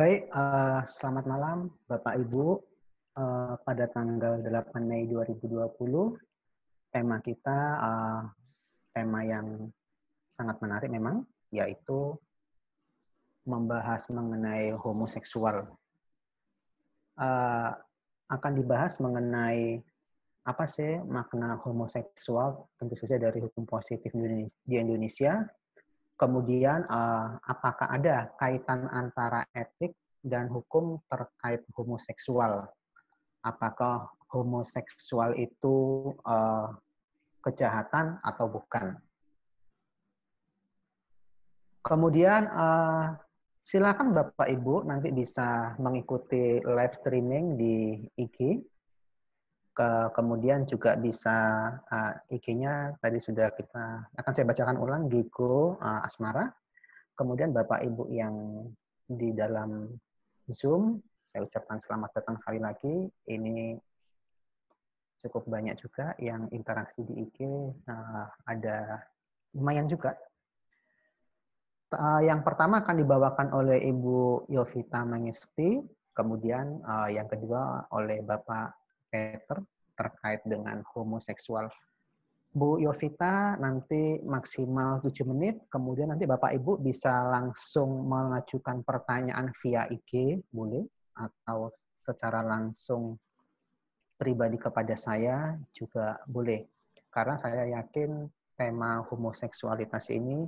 Baik, uh, selamat malam Bapak Ibu. Uh, pada tanggal 8 Mei 2020, tema kita uh, tema yang sangat menarik memang, yaitu membahas mengenai homoseksual. Uh, akan dibahas mengenai apa sih makna homoseksual, tentu saja dari hukum positif di Indonesia, Kemudian, uh, apakah ada kaitan antara etik dan hukum terkait homoseksual? Apakah homoseksual itu uh, kejahatan atau bukan? Kemudian, uh, silakan Bapak Ibu nanti bisa mengikuti live streaming di IG ke, kemudian juga bisa uh, IG-nya tadi sudah kita akan saya bacakan ulang Gigo uh, Asmara. Kemudian Bapak Ibu yang di dalam Zoom, saya ucapkan selamat datang sekali lagi. Ini cukup banyak juga yang interaksi di IG, uh, ada lumayan juga. Uh, yang pertama akan dibawakan oleh Ibu Yovita Mangesti, kemudian uh, yang kedua oleh Bapak Peter terkait dengan homoseksual. Bu Yovita nanti maksimal 7 menit, kemudian nanti Bapak Ibu bisa langsung mengajukan pertanyaan via IG, boleh, atau secara langsung pribadi kepada saya juga boleh. Karena saya yakin tema homoseksualitas ini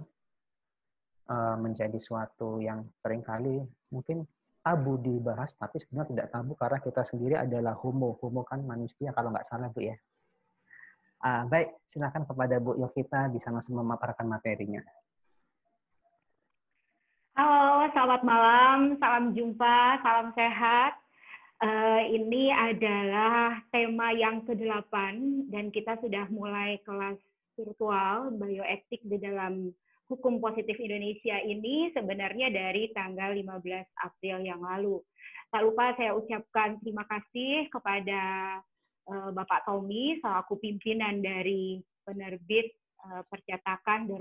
uh, menjadi suatu yang sering kali mungkin tabu dibahas, tapi sebenarnya tidak tabu karena kita sendiri adalah homo. Homo kan manusia kalau nggak salah, Bu ya. Uh, baik, silakan kepada Bu Yovita bisa langsung memaparkan materinya. Halo, selamat malam, salam jumpa, salam sehat. Uh, ini adalah tema yang ke-8 dan kita sudah mulai kelas virtual bioetik di dalam hukum positif Indonesia ini sebenarnya dari tanggal 15 April yang lalu. Tak lupa saya ucapkan terima kasih kepada uh, Bapak Tommy selaku pimpinan dari penerbit uh, percetakan The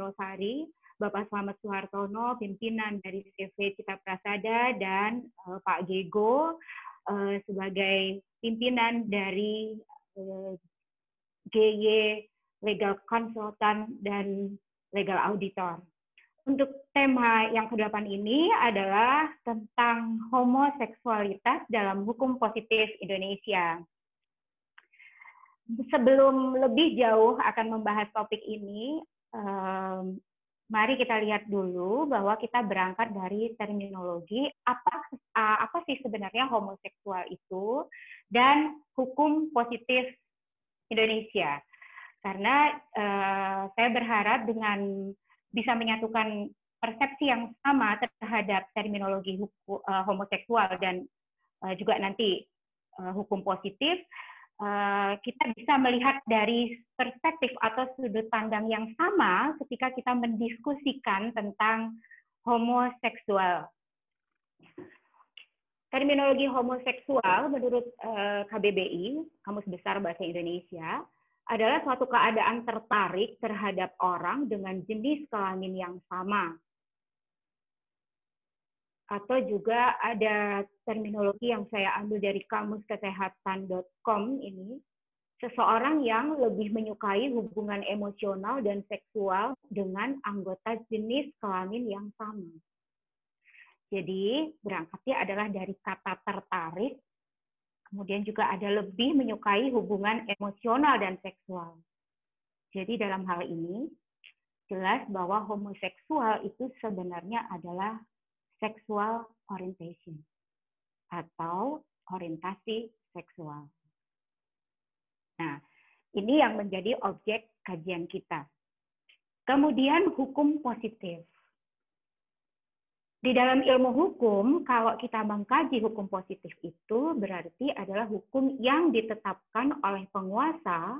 Bapak Slamet Suhartono, pimpinan dari CV Cita Prasada, dan uh, Pak Gego sebagai pimpinan dari uh, GY Legal Consultant dan legal auditor. Untuk tema yang ke-8 ini adalah tentang homoseksualitas dalam hukum positif Indonesia. Sebelum lebih jauh akan membahas topik ini, mari kita lihat dulu bahwa kita berangkat dari terminologi apa apa sih sebenarnya homoseksual itu dan hukum positif Indonesia karena uh, saya berharap dengan bisa menyatukan persepsi yang sama terhadap terminologi hukum, uh, homoseksual dan uh, juga nanti uh, hukum positif, uh, kita bisa melihat dari perspektif atau sudut pandang yang sama ketika kita mendiskusikan tentang homoseksual. Terminologi homoseksual menurut KBBI, Kamus Besar Bahasa Indonesia, adalah suatu keadaan tertarik terhadap orang dengan jenis kelamin yang sama. Atau juga ada terminologi yang saya ambil dari kamuskesehatan.com ini, seseorang yang lebih menyukai hubungan emosional dan seksual dengan anggota jenis kelamin yang sama. Jadi berangkatnya adalah dari kata tertarik Kemudian juga ada lebih menyukai hubungan emosional dan seksual. Jadi dalam hal ini jelas bahwa homoseksual itu sebenarnya adalah sexual orientation atau orientasi seksual. Nah, ini yang menjadi objek kajian kita. Kemudian hukum positif. Di dalam ilmu hukum, kalau kita mengkaji hukum positif itu berarti adalah hukum yang ditetapkan oleh penguasa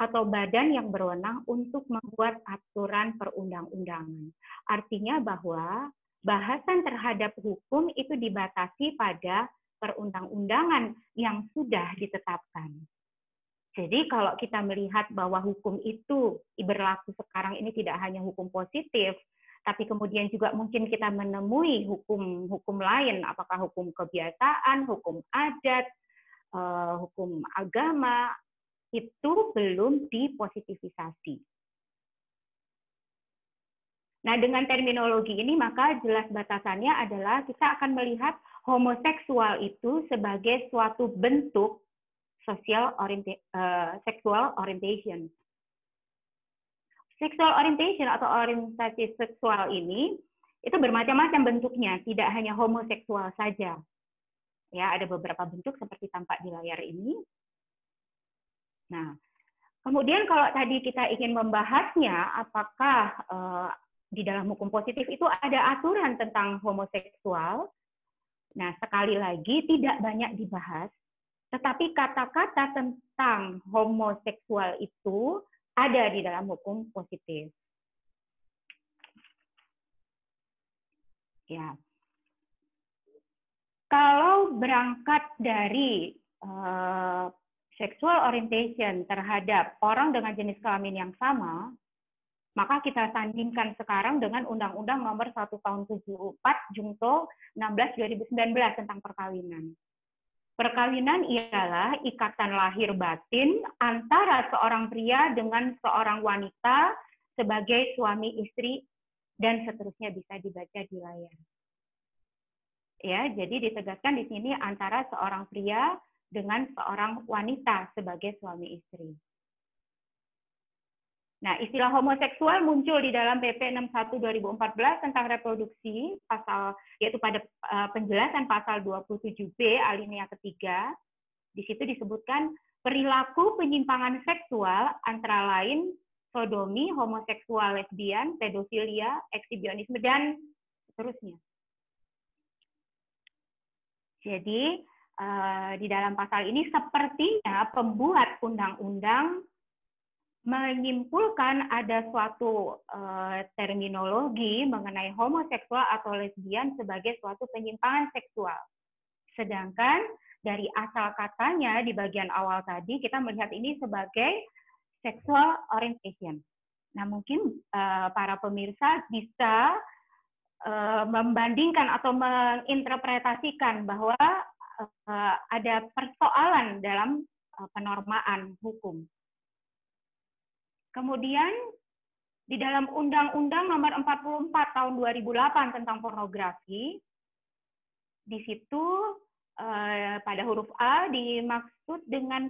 atau badan yang berwenang untuk membuat aturan perundang-undangan. Artinya bahwa bahasan terhadap hukum itu dibatasi pada perundang-undangan yang sudah ditetapkan. Jadi kalau kita melihat bahwa hukum itu berlaku sekarang ini tidak hanya hukum positif, tapi kemudian juga mungkin kita menemui hukum-hukum lain, apakah hukum kebiasaan, hukum adat, uh, hukum agama, itu belum dipositivisasi. Nah, dengan terminologi ini maka jelas batasannya adalah kita akan melihat homoseksual itu sebagai suatu bentuk sosial orienta uh, sexual orientation Sexual orientation atau orientasi seksual ini itu bermacam-macam bentuknya, tidak hanya homoseksual saja. Ya, ada beberapa bentuk seperti tampak di layar ini. Nah, kemudian kalau tadi kita ingin membahasnya, apakah uh, di dalam hukum positif itu ada aturan tentang homoseksual? Nah, sekali lagi tidak banyak dibahas, tetapi kata-kata tentang homoseksual itu ada di dalam hukum positif. Ya. Kalau berangkat dari uh, sexual orientation terhadap orang dengan jenis kelamin yang sama, maka kita sandingkan sekarang dengan Undang-Undang Nomor 1 Tahun 74 Jungto 16 2019 tentang perkawinan. Perkawinan ialah ikatan lahir batin antara seorang pria dengan seorang wanita sebagai suami istri dan seterusnya bisa dibaca di layar. Ya, jadi ditegaskan di sini antara seorang pria dengan seorang wanita sebagai suami istri. Nah, istilah homoseksual muncul di dalam PP 61 2014 tentang reproduksi pasal yaitu pada uh, penjelasan pasal 27B alinea ketiga. Di situ disebutkan perilaku penyimpangan seksual antara lain sodomi, homoseksual, lesbian, pedofilia, ekshibionisme dan seterusnya. Jadi uh, di dalam pasal ini sepertinya pembuat undang-undang menyimpulkan ada suatu uh, terminologi mengenai homoseksual atau lesbian sebagai suatu penyimpangan seksual. Sedangkan dari asal katanya di bagian awal tadi kita melihat ini sebagai sexual orientation. Nah, mungkin uh, para pemirsa bisa uh, membandingkan atau menginterpretasikan bahwa uh, ada persoalan dalam uh, penormaan hukum Kemudian di dalam Undang-Undang Nomor 44 Tahun 2008 tentang pornografi, di situ eh, pada huruf A dimaksud dengan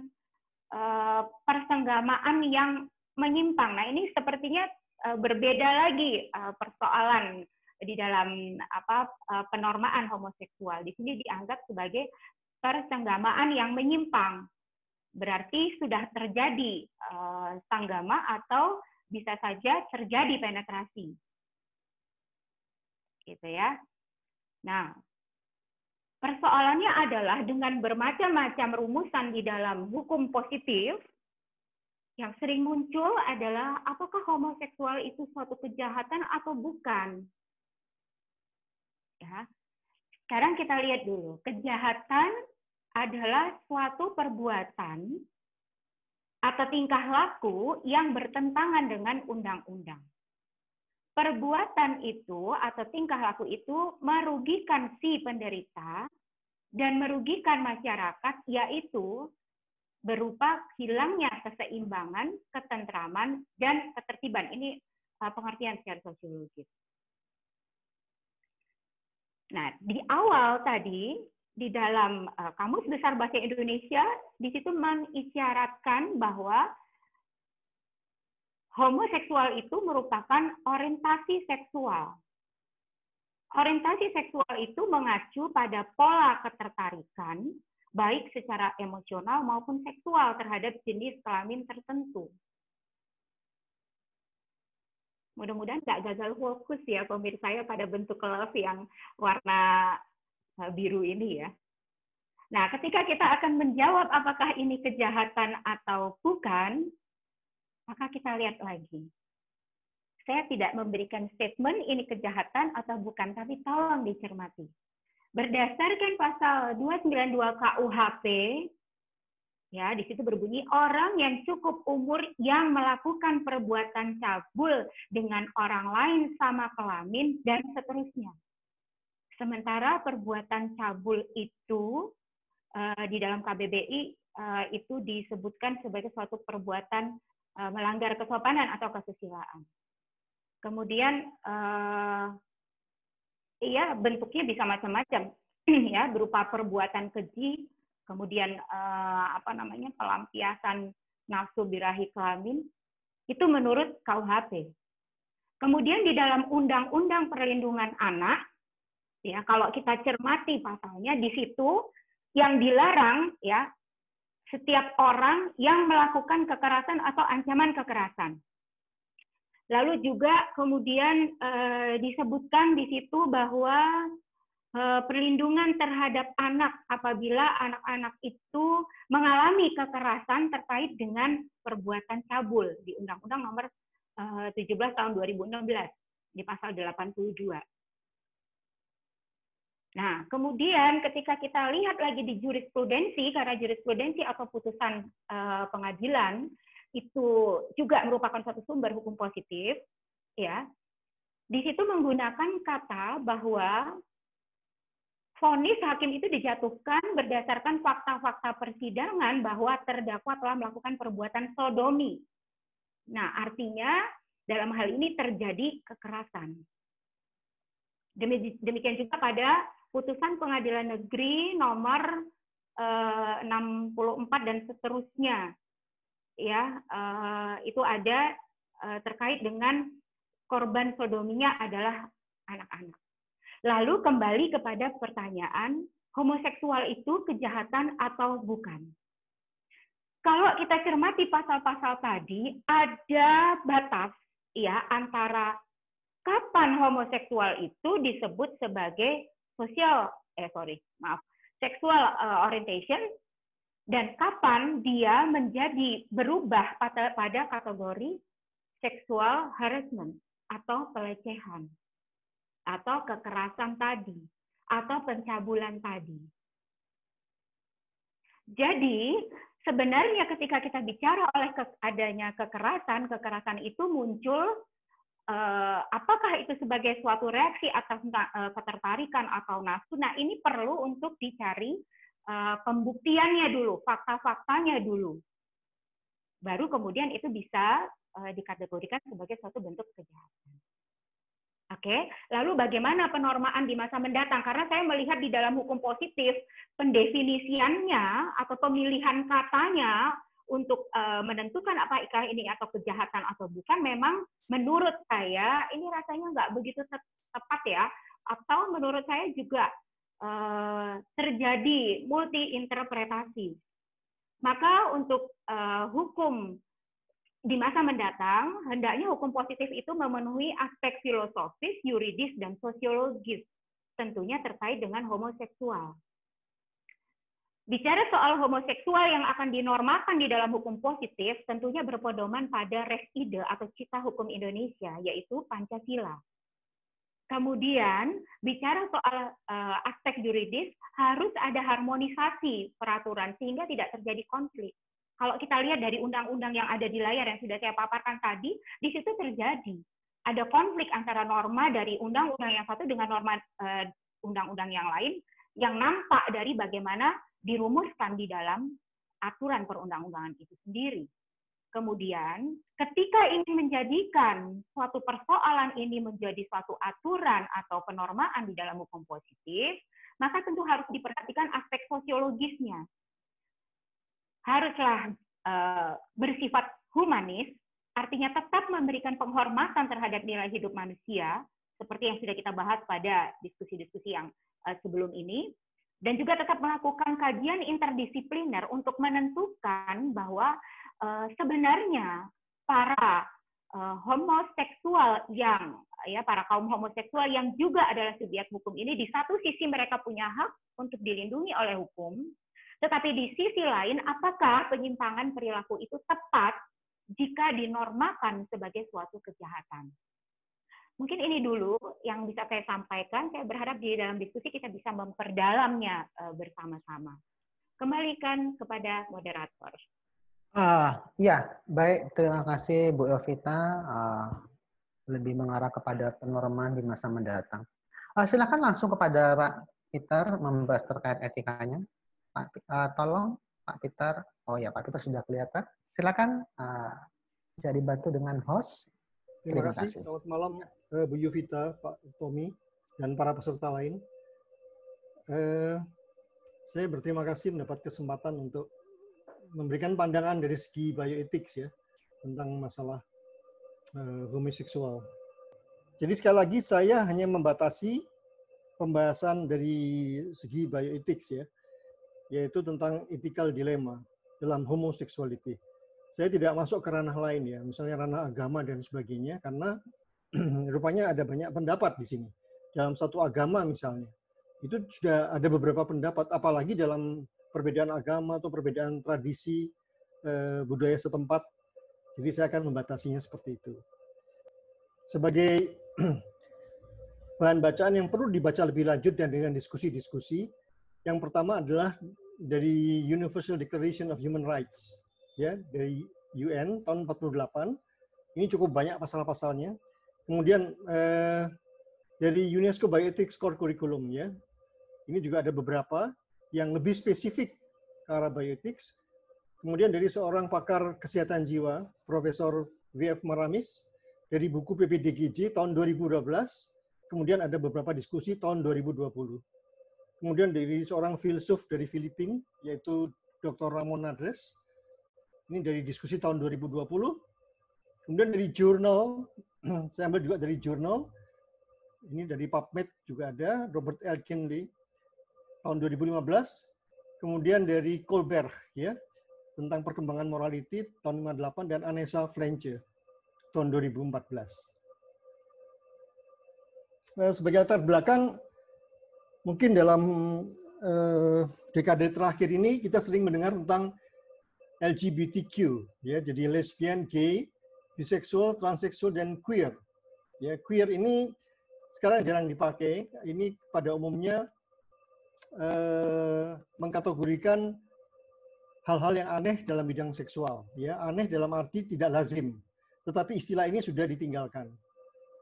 eh, persenggamaan yang menyimpang. Nah ini sepertinya eh, berbeda lagi persoalan di dalam apa penormaan homoseksual. Di sini dianggap sebagai persenggamaan yang menyimpang berarti sudah terjadi uh, sanggama atau bisa saja terjadi penetrasi. Gitu ya. Nah, persoalannya adalah dengan bermacam-macam rumusan di dalam hukum positif yang sering muncul adalah apakah homoseksual itu suatu kejahatan atau bukan? Ya. Sekarang kita lihat dulu, kejahatan adalah suatu perbuatan atau tingkah laku yang bertentangan dengan undang-undang. Perbuatan itu atau tingkah laku itu merugikan si penderita dan merugikan masyarakat, yaitu berupa hilangnya keseimbangan, ketentraman, dan ketertiban. Ini uh, pengertian secara sosiologis. Nah, di awal tadi di dalam uh, Kamus Besar Bahasa Indonesia di situ mengisyaratkan bahwa homoseksual itu merupakan orientasi seksual. Orientasi seksual itu mengacu pada pola ketertarikan baik secara emosional maupun seksual terhadap jenis kelamin tertentu. Mudah-mudahan nggak gagal fokus ya pemirsa ya pada bentuk love yang warna biru ini ya. Nah, ketika kita akan menjawab apakah ini kejahatan atau bukan, maka kita lihat lagi. Saya tidak memberikan statement ini kejahatan atau bukan, tapi tolong dicermati. Berdasarkan pasal 292 KUHP, Ya, di situ berbunyi orang yang cukup umur yang melakukan perbuatan cabul dengan orang lain sama kelamin dan seterusnya. Sementara perbuatan cabul itu uh, di dalam KBBI eh, itu disebutkan sebagai suatu perbuatan uh, melanggar kesopanan atau kesusilaan. Kemudian uh, iya bentuknya bisa macam-macam ya berupa perbuatan keji kemudian apa namanya pelampiasan nafsu birahi kelamin itu menurut KUHP. Kemudian di dalam Undang-Undang Perlindungan Anak, ya kalau kita cermati pasalnya di situ yang dilarang ya setiap orang yang melakukan kekerasan atau ancaman kekerasan. Lalu juga kemudian eh, disebutkan di situ bahwa Eh, perlindungan terhadap anak apabila anak-anak itu mengalami kekerasan terkait dengan perbuatan cabul di Undang-Undang Nomor 17 eh, tahun 2016 di pasal 82. Nah, kemudian ketika kita lihat lagi di jurisprudensi, karena jurisprudensi atau putusan uh, pengadilan itu juga merupakan satu sumber hukum positif, ya. Di situ menggunakan kata bahwa Fonis hakim itu dijatuhkan berdasarkan fakta-fakta persidangan bahwa terdakwa telah melakukan perbuatan sodomi. Nah, artinya dalam hal ini terjadi kekerasan. Demikian juga pada putusan pengadilan negeri nomor 64 eh, dan seterusnya. Ya, eh, itu ada eh, terkait dengan korban sodominya adalah anak-anak. Lalu kembali kepada pertanyaan, homoseksual itu kejahatan atau bukan? Kalau kita cermati pasal-pasal tadi, ada batas ya antara kapan homoseksual itu disebut sebagai sosial eh sorry maaf sexual uh, orientation dan kapan dia menjadi berubah pada, pada kategori sexual harassment atau pelecehan atau kekerasan tadi atau pencabulan tadi. Jadi, sebenarnya ketika kita bicara oleh adanya kekerasan, kekerasan itu muncul eh, apakah itu sebagai suatu reaksi atas eh, ketertarikan atau nafsu. Nah, ini perlu untuk dicari eh, pembuktiannya dulu, fakta-faktanya dulu. Baru kemudian itu bisa eh, dikategorikan sebagai suatu bentuk kejahatan. Oke, lalu bagaimana penormaan di masa mendatang? Karena saya melihat di dalam hukum positif pendefinisiannya atau pemilihan katanya untuk uh, menentukan apa ikhlas ini atau kejahatan atau bukan memang menurut saya ini rasanya nggak begitu tepat ya atau menurut saya juga uh, terjadi multi interpretasi. Maka untuk uh, hukum di masa mendatang, hendaknya hukum positif itu memenuhi aspek filosofis, yuridis, dan sosiologis, tentunya terkait dengan homoseksual. Bicara soal homoseksual yang akan dinormalkan di dalam hukum positif, tentunya berpedoman pada res ide atau cita hukum Indonesia, yaitu Pancasila. Kemudian, bicara soal uh, aspek yuridis, harus ada harmonisasi peraturan sehingga tidak terjadi konflik kalau kita lihat dari undang-undang yang ada di layar yang sudah saya paparkan tadi, di situ terjadi ada konflik antara norma dari undang-undang yang satu dengan norma eh, undang-undang yang lain yang nampak dari bagaimana dirumuskan di dalam aturan perundang-undangan itu sendiri. Kemudian, ketika ini menjadikan suatu persoalan ini menjadi suatu aturan atau penormaan di dalam hukum positif, maka tentu harus diperhatikan aspek sosiologisnya haruslah uh, bersifat humanis, artinya tetap memberikan penghormatan terhadap nilai hidup manusia, seperti yang sudah kita bahas pada diskusi-diskusi yang uh, sebelum ini, dan juga tetap melakukan kajian interdisipliner untuk menentukan bahwa uh, sebenarnya para uh, homoseksual yang ya para kaum homoseksual yang juga adalah subjek hukum ini di satu sisi mereka punya hak untuk dilindungi oleh hukum tetapi di sisi lain, apakah penyimpangan perilaku itu tepat jika dinormakan sebagai suatu kejahatan? Mungkin ini dulu yang bisa saya sampaikan. Saya berharap di dalam diskusi kita bisa memperdalamnya eh, bersama-sama. kembalikan kepada moderator. Ah, ya, baik. Terima kasih Bu Yovita. Uh, lebih mengarah kepada penorman di masa mendatang. Uh, silakan langsung kepada Pak Peter membahas terkait etikanya. Pak, uh, tolong Pak Peter. Oh ya, Pak Peter sudah kelihatan. Silakan uh, bisa dibantu dengan host. Terima, Terima kasih. kasih. Selamat malam uh, Bu Yovita, Pak Tommy, dan para peserta lain. Uh, saya berterima kasih mendapat kesempatan untuk memberikan pandangan dari segi bioethics ya tentang masalah uh, homoseksual. Jadi sekali lagi saya hanya membatasi pembahasan dari segi bioethics ya, yaitu tentang ethical dilemma dalam homosexuality. Saya tidak masuk ke ranah lain ya, misalnya ranah agama dan sebagainya, karena rupanya ada banyak pendapat di sini. Dalam satu agama misalnya, itu sudah ada beberapa pendapat, apalagi dalam perbedaan agama atau perbedaan tradisi eh, budaya setempat. Jadi saya akan membatasinya seperti itu. Sebagai bahan bacaan yang perlu dibaca lebih lanjut dan dengan diskusi-diskusi, yang pertama adalah dari Universal Declaration of Human Rights, ya dari UN tahun 48. Ini cukup banyak pasal-pasalnya. Kemudian eh, dari UNESCO Bioethics Core Curriculum, ya ini juga ada beberapa yang lebih spesifik ke arah bioethics. Kemudian dari seorang pakar kesehatan jiwa, Profesor V.F. Maramis, dari buku PPDGJ tahun 2012, kemudian ada beberapa diskusi tahun 2020. Kemudian dari seorang filsuf dari Filipina, yaitu Dr. Ramon Nadres, ini dari diskusi tahun 2020. Kemudian dari jurnal, saya ambil juga dari jurnal, ini dari PubMed juga ada, Robert L. Kinley, tahun 2015, kemudian dari Colbert ya tentang perkembangan morality tahun 58 dan Anessa Frenche tahun 2014. Nah, sebagai latar belakang, mungkin dalam eh, dekade terakhir ini kita sering mendengar tentang LGBTQ, ya, jadi lesbian, gay, biseksual, transseksual, dan queer. Ya, queer ini sekarang jarang dipakai. Ini pada umumnya eh, mengkategorikan hal-hal yang aneh dalam bidang seksual. Ya, aneh dalam arti tidak lazim, tetapi istilah ini sudah ditinggalkan.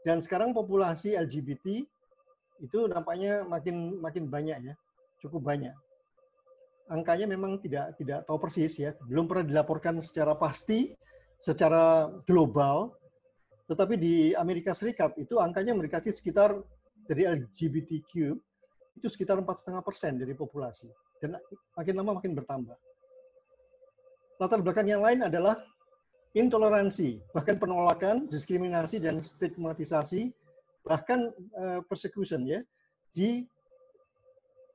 Dan sekarang populasi LGBT itu nampaknya makin makin banyak ya, cukup banyak. Angkanya memang tidak tidak tahu persis ya, belum pernah dilaporkan secara pasti, secara global. Tetapi di Amerika Serikat itu angkanya mendekati sekitar dari LGBTQ itu sekitar empat setengah persen dari populasi dan makin lama makin bertambah. Latar belakang yang lain adalah intoleransi, bahkan penolakan, diskriminasi dan stigmatisasi, bahkan uh, persecution ya di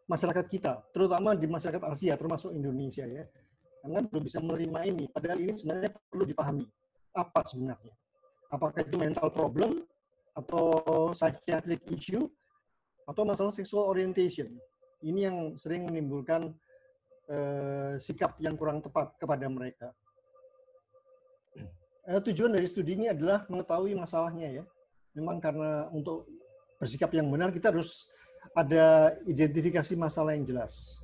masyarakat kita, terutama di masyarakat Asia, termasuk Indonesia ya, karena belum bisa menerima ini. Padahal ini sebenarnya perlu dipahami apa sebenarnya. Apakah itu mental problem atau psychiatric issue atau masalah sexual orientation. Ini yang sering menimbulkan uh, sikap yang kurang tepat kepada mereka. Uh, tujuan dari studi ini adalah mengetahui masalahnya ya. Memang karena untuk bersikap yang benar kita harus ada identifikasi masalah yang jelas.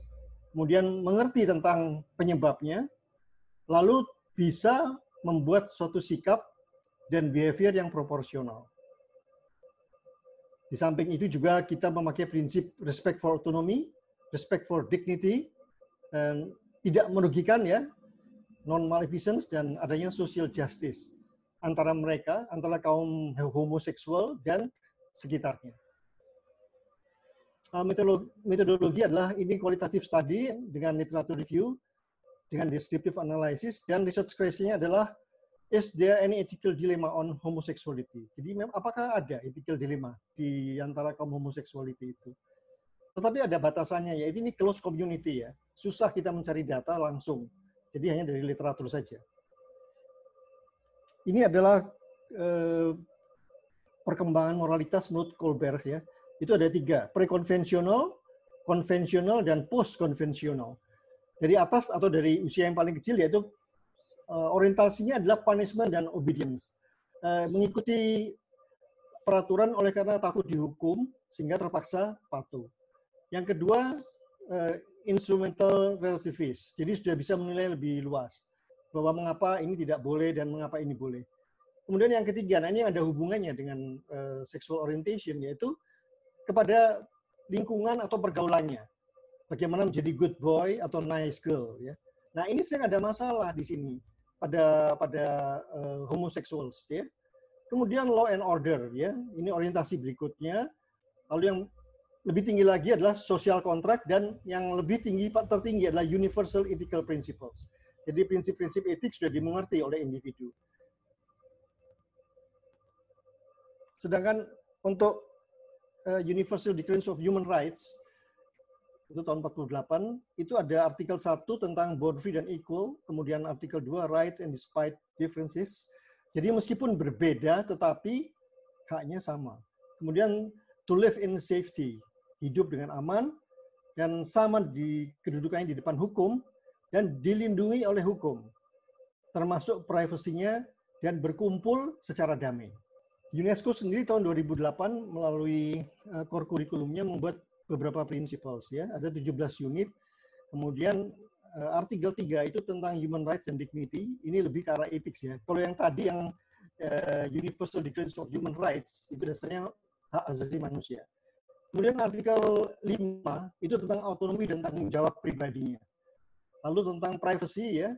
Kemudian mengerti tentang penyebabnya, lalu bisa membuat suatu sikap dan behavior yang proporsional. Di samping itu juga kita memakai prinsip respect for autonomy, respect for dignity, dan tidak merugikan ya, non-maleficence dan adanya social justice antara mereka, antara kaum homoseksual dan sekitarnya. Uh, metodologi, metodologi adalah ini kualitatif study dengan literature review, dengan descriptive analysis, dan research question-nya adalah is there any ethical dilemma on homosexuality? Jadi apakah ada ethical dilemma di antara kaum homoseksuality itu? Tetapi ada batasannya, yaitu ini close community ya. Susah kita mencari data langsung. Jadi hanya dari literatur saja. Ini adalah eh, perkembangan moralitas menurut Colbert ya. Itu ada tiga, prekonvensional, konvensional, dan post-konvensional. Dari atas atau dari usia yang paling kecil yaitu uh, orientasinya adalah punishment dan obedience. Uh, mengikuti peraturan oleh karena takut dihukum sehingga terpaksa patuh. Yang kedua, uh, instrumental relativist. Jadi sudah bisa menilai lebih luas bahwa mengapa ini tidak boleh dan mengapa ini boleh. Kemudian yang ketiga, nah ini ada hubungannya dengan uh, sexual orientation yaitu kepada lingkungan atau pergaulannya. Bagaimana menjadi good boy atau nice girl ya. Nah, ini sering ada masalah di sini pada pada uh, homoseksuals ya. Kemudian law and order ya. Ini orientasi berikutnya. Lalu yang lebih tinggi lagi adalah social contract dan yang lebih tinggi tertinggi adalah universal ethical principles. Jadi prinsip-prinsip etik sudah dimengerti oleh individu. Sedangkan untuk uh, Universal Declaration of Human Rights itu tahun 48 itu ada artikel 1 tentang born free dan equal, kemudian artikel 2 rights and despite differences. Jadi meskipun berbeda tetapi haknya sama. Kemudian to live in safety, hidup dengan aman dan sama di kedudukannya di depan hukum dan dilindungi oleh hukum. Termasuk privasinya dan berkumpul secara damai. UNESCO sendiri tahun 2008 melalui uh, core kurikulumnya membuat beberapa principles ya. Ada 17 unit. Kemudian uh, artikel 3 itu tentang human rights and dignity. Ini lebih ke arah ethics ya. Kalau yang tadi yang uh, Universal Declaration of Human Rights itu dasarnya hak asasi manusia. Kemudian artikel 5 itu tentang otonomi dan tanggung jawab pribadinya. Lalu tentang privacy ya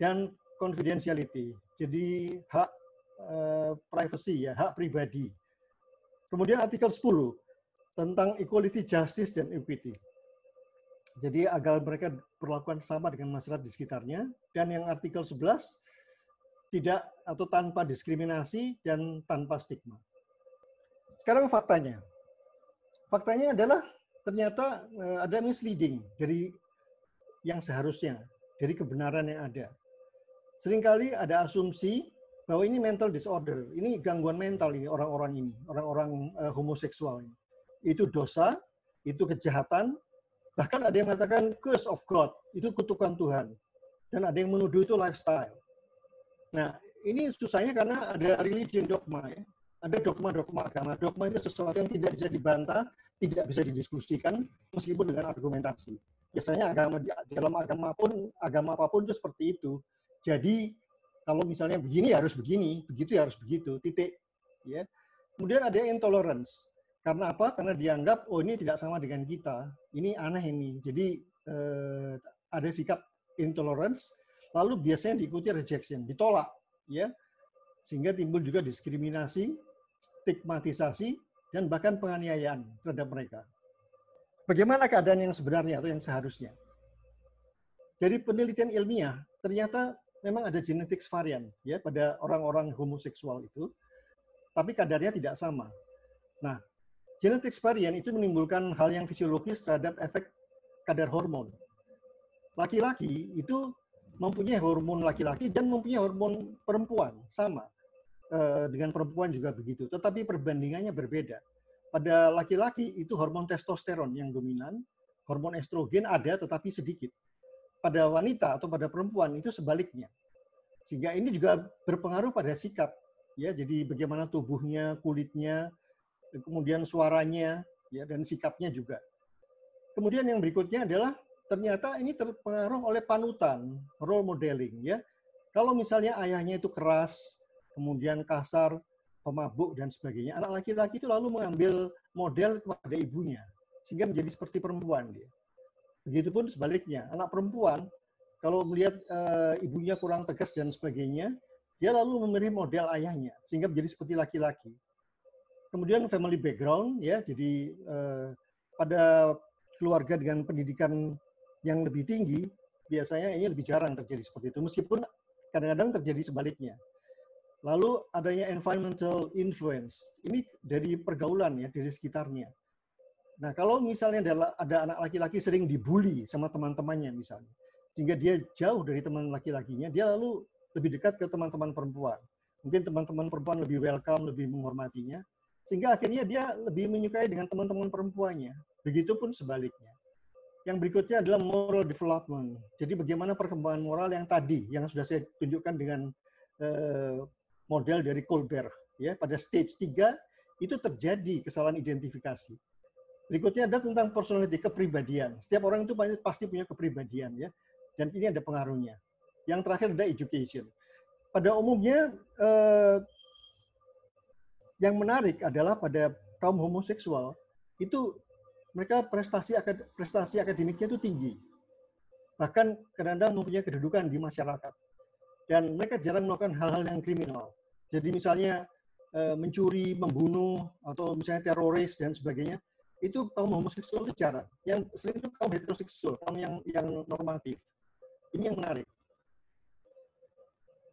dan confidentiality. Jadi hak uh, privacy ya, hak pribadi. Kemudian artikel 10 tentang equality, justice, dan equity. Jadi agar mereka perlakuan sama dengan masyarakat di sekitarnya. Dan yang artikel 11, tidak atau tanpa diskriminasi dan tanpa stigma. Sekarang faktanya. Faktanya adalah ternyata eh, ada misleading dari yang seharusnya, dari kebenaran yang ada. Seringkali ada asumsi bahwa ini mental disorder, ini gangguan mental ini orang-orang ini, orang-orang uh, homoseksual ini itu dosa, itu kejahatan, bahkan ada yang mengatakan curse of God, itu kutukan Tuhan. Dan ada yang menuduh itu lifestyle. Nah, ini susahnya karena ada religion dogma ya. Ada dogma-dogma agama. Dogma itu sesuatu yang tidak bisa dibantah, tidak bisa didiskusikan meskipun dengan argumentasi. Biasanya agama dalam agama pun agama apa pun itu seperti itu. Jadi kalau misalnya begini ya harus begini, begitu ya harus begitu, titik. Ya. Kemudian ada intolerance. Karena apa? Karena dianggap oh ini tidak sama dengan kita. Ini aneh ini. Jadi eh, ada sikap intolerance, lalu biasanya diikuti rejection, ditolak, ya. Sehingga timbul juga diskriminasi, stigmatisasi, dan bahkan penganiayaan terhadap mereka. Bagaimana keadaan yang sebenarnya atau yang seharusnya? Dari penelitian ilmiah, ternyata memang ada genetik varian ya pada orang-orang homoseksual itu, tapi kadarnya tidak sama. Nah, Genetic variant itu menimbulkan hal yang fisiologis terhadap efek kadar hormon. Laki-laki itu mempunyai hormon laki-laki dan mempunyai hormon perempuan sama eh, dengan perempuan juga begitu. Tetapi perbandingannya berbeda. Pada laki-laki itu hormon testosteron yang dominan, hormon estrogen ada tetapi sedikit. Pada wanita atau pada perempuan itu sebaliknya. Sehingga ini juga berpengaruh pada sikap ya. Jadi bagaimana tubuhnya, kulitnya, kemudian suaranya, ya dan sikapnya juga. Kemudian yang berikutnya adalah ternyata ini terpengaruh oleh panutan, role modeling ya. Kalau misalnya ayahnya itu keras, kemudian kasar, pemabuk dan sebagainya, anak laki-laki itu lalu mengambil model kepada ibunya sehingga menjadi seperti perempuan dia. Begitupun sebaliknya, anak perempuan kalau melihat e, ibunya kurang tegas dan sebagainya, dia lalu memberi model ayahnya sehingga menjadi seperti laki-laki. Kemudian family background ya, jadi eh, pada keluarga dengan pendidikan yang lebih tinggi biasanya ini lebih jarang terjadi seperti itu meskipun kadang-kadang terjadi sebaliknya. Lalu adanya environmental influence. Ini dari pergaulan ya, dari sekitarnya. Nah, kalau misalnya ada, anak laki-laki sering dibully sama teman-temannya misalnya, sehingga dia jauh dari teman laki-lakinya, dia lalu lebih dekat ke teman-teman perempuan. Mungkin teman-teman perempuan lebih welcome, lebih menghormatinya. Sehingga akhirnya dia lebih menyukai dengan teman-teman perempuannya. Begitupun sebaliknya. Yang berikutnya adalah moral development. Jadi bagaimana perkembangan moral yang tadi, yang sudah saya tunjukkan dengan uh, model dari Colbert. ya Pada stage 3 itu terjadi kesalahan identifikasi. Berikutnya ada tentang personality, kepribadian. Setiap orang itu pasti punya kepribadian ya. Dan ini ada pengaruhnya. Yang terakhir ada education. Pada umumnya eh, yang menarik adalah pada kaum homoseksual itu mereka prestasi prestasi akademiknya itu tinggi. Bahkan kadang-kadang mempunyai kedudukan di masyarakat. Dan mereka jarang melakukan hal-hal yang kriminal. Jadi misalnya eh, mencuri, membunuh, atau misalnya teroris dan sebagainya itu kaum homoseksual itu jarang. Yang sering itu kaum heteroseksual, kaum yang yang normatif. Ini yang menarik.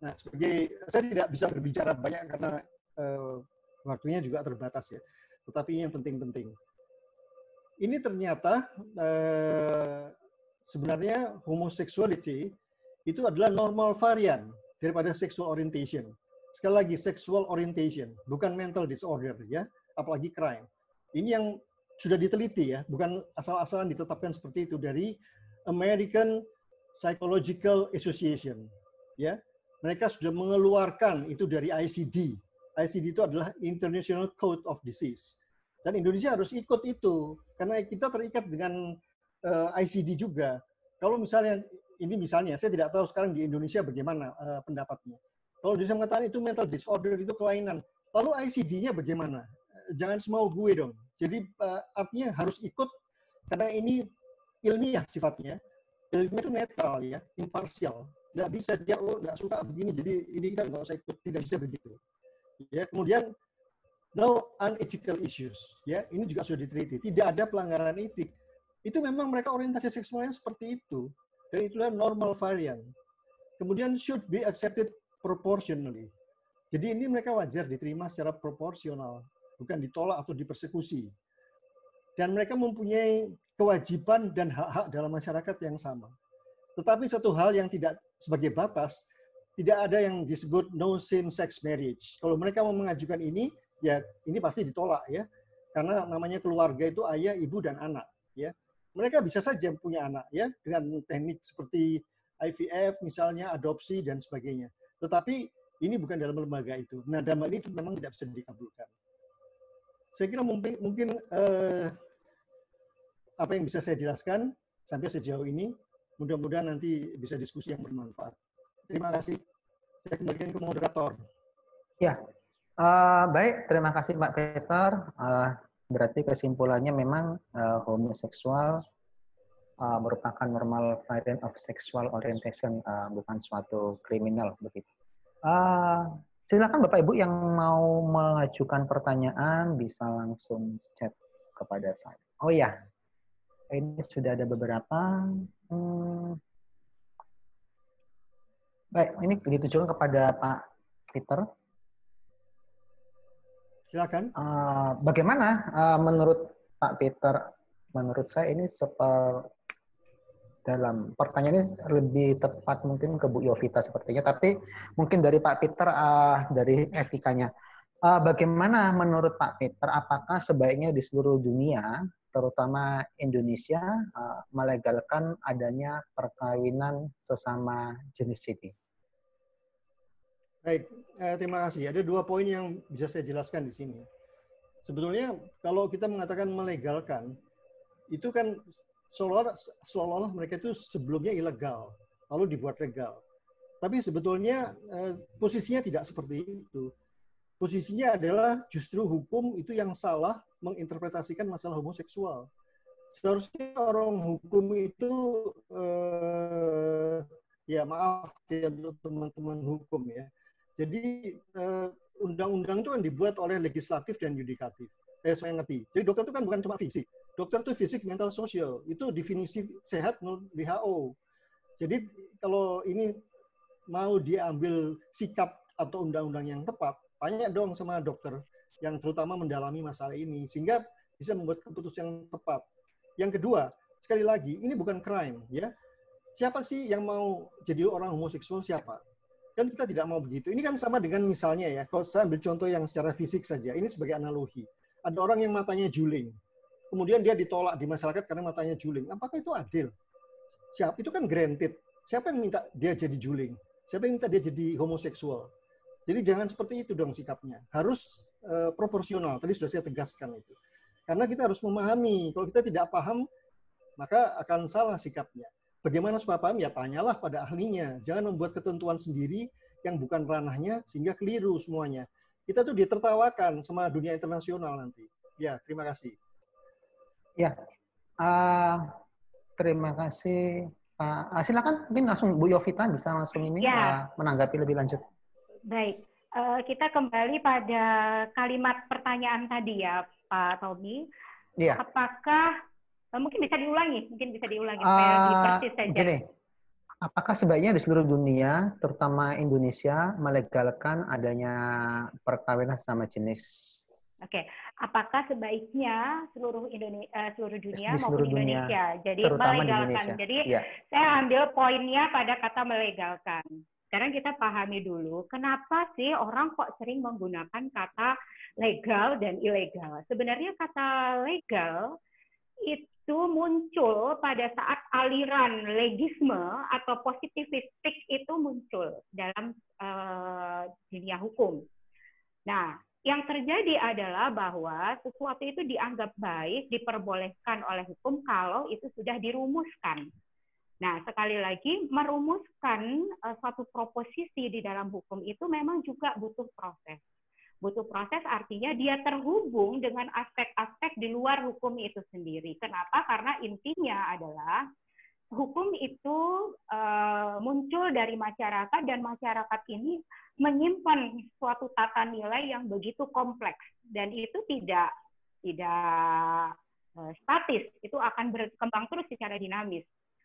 Nah, sebagai saya tidak bisa berbicara banyak karena uh, waktunya juga terbatas ya. Tetapi ini yang penting-penting. Ini ternyata uh, sebenarnya homosexuality itu adalah normal varian daripada sexual orientation. Sekali lagi, sexual orientation, bukan mental disorder ya, apalagi crime. Ini yang sudah diteliti ya, bukan asal-asalan ditetapkan seperti itu dari American Psychological Association. Ya, mereka sudah mengeluarkan itu dari ICD. ICD itu adalah International Code of Disease. Dan Indonesia harus ikut itu karena kita terikat dengan uh, eh, ICD juga. Kalau misalnya ini misalnya saya tidak tahu sekarang di Indonesia bagaimana uh, pendapatnya. Kalau Indonesia mengatakan itu mental disorder itu kelainan, lalu ICD-nya bagaimana? Jangan semau gue dong. Jadi uh, artinya harus ikut karena ini ilmiah sifatnya. Ilmiah itu netral ya, imparsial. Nggak bisa dia oh nggak suka begini, jadi ini kita nggak usah ikut, tidak bisa begitu. Ya, kemudian no unethical issues. Ya, ini juga sudah diteliti. Tidak ada pelanggaran etik. Itu memang mereka orientasi seksualnya seperti itu. Dan itulah normal variant. Kemudian should be accepted proportionally. Jadi ini mereka wajar diterima secara proporsional bukan ditolak atau dipersekusi. Dan mereka mempunyai kewajiban dan hak-hak dalam masyarakat yang sama. Tetapi satu hal yang tidak sebagai batas, tidak ada yang disebut no same sex marriage. Kalau mereka mau mengajukan ini, ya ini pasti ditolak ya. Karena namanya keluarga itu ayah, ibu dan anak ya. Mereka bisa saja punya anak ya dengan teknik seperti IVF misalnya, adopsi dan sebagainya. Tetapi ini bukan dalam lembaga itu. Nah, dalam ini itu memang tidak bisa dikabulkan saya kira mungkin, mungkin eh, apa yang bisa saya jelaskan sampai sejauh ini. Mudah-mudahan nanti bisa diskusi yang bermanfaat. Terima kasih. Saya kembalikan ke moderator. Ya, uh, baik. Terima kasih Pak Peter. Uh, berarti kesimpulannya memang uh, homoseksual uh, merupakan normal variant of sexual orientation, uh, bukan suatu kriminal begitu. Uh, Silakan Bapak Ibu yang mau mengajukan pertanyaan bisa langsung chat kepada saya. Oh ya, ini sudah ada beberapa. Hmm. Baik, ini ditujukan kepada Pak Peter. Silakan. Uh, bagaimana uh, menurut Pak Peter? Menurut saya ini seperti dalam pertanyaan ini lebih tepat mungkin ke Bu Yovita sepertinya, tapi mungkin dari Pak Peter uh, dari etikanya. Uh, bagaimana menurut Pak Peter, apakah sebaiknya di seluruh dunia, terutama Indonesia, uh, melegalkan adanya perkawinan sesama jenis ini? Baik, eh, terima kasih. Ada dua poin yang bisa saya jelaskan di sini. Sebetulnya kalau kita mengatakan melegalkan, itu kan seolah-olah, seolah mereka itu sebelumnya ilegal, lalu dibuat legal. Tapi sebetulnya eh, posisinya tidak seperti itu. Posisinya adalah justru hukum itu yang salah menginterpretasikan masalah homoseksual. Seharusnya orang hukum itu eh, ya maaf ya teman-teman hukum ya. Jadi eh, undang-undang itu kan dibuat oleh legislatif dan yudikatif. Eh, saya ngerti. Jadi dokter itu kan bukan cuma fisik Dokter itu fisik, mental, sosial. Itu definisi sehat menurut WHO. Jadi kalau ini mau diambil sikap atau undang-undang yang tepat, tanya dong sama dokter yang terutama mendalami masalah ini sehingga bisa membuat keputusan yang tepat. Yang kedua, sekali lagi ini bukan crime ya. Siapa sih yang mau jadi orang homoseksual siapa? Kan kita tidak mau begitu. Ini kan sama dengan misalnya ya, kalau saya ambil contoh yang secara fisik saja, ini sebagai analogi. Ada orang yang matanya juling, kemudian dia ditolak di masyarakat karena matanya juling. Apakah itu adil? Siapa itu kan granted. Siapa yang minta dia jadi juling? Siapa yang minta dia jadi homoseksual? Jadi jangan seperti itu dong sikapnya. Harus uh, proporsional. Tadi sudah saya tegaskan itu. Karena kita harus memahami. Kalau kita tidak paham, maka akan salah sikapnya. Bagaimana supaya paham? Ya tanyalah pada ahlinya. Jangan membuat ketentuan sendiri yang bukan ranahnya sehingga keliru semuanya. Kita tuh ditertawakan sama dunia internasional nanti. Ya, terima kasih. Ya, uh, terima kasih. Uh, silakan mungkin langsung Bu Yovita bisa langsung ini ya. uh, menanggapi lebih lanjut. Baik, uh, kita kembali pada kalimat pertanyaan tadi ya, Pak Tommy. Iya. Apakah uh, mungkin bisa diulangi? Mungkin bisa diulangi supaya uh, persis saja. Gini, apakah sebaiknya di seluruh dunia, terutama Indonesia, melegalkan adanya perkawinan sama jenis? Oke, okay. apakah sebaiknya seluruh Indonesia, uh, seluruh dunia di seluruh maupun dunia, Indonesia, jadi melegalkan? Di jadi ya. saya ambil poinnya pada kata melegalkan. Sekarang kita pahami dulu, kenapa sih orang kok sering menggunakan kata legal dan ilegal? Sebenarnya kata legal itu itu muncul pada saat aliran legisme atau positivistik itu muncul dalam uh, dunia hukum. Nah, yang terjadi adalah bahwa sesuatu itu dianggap baik, diperbolehkan oleh hukum kalau itu sudah dirumuskan. Nah, sekali lagi, merumuskan uh, suatu proposisi di dalam hukum itu memang juga butuh proses butuh proses artinya dia terhubung dengan aspek-aspek di luar hukum itu sendiri. Kenapa? Karena intinya adalah hukum itu uh, muncul dari masyarakat dan masyarakat ini menyimpan suatu tata nilai yang begitu kompleks dan itu tidak tidak uh, statis, itu akan berkembang terus secara dinamis.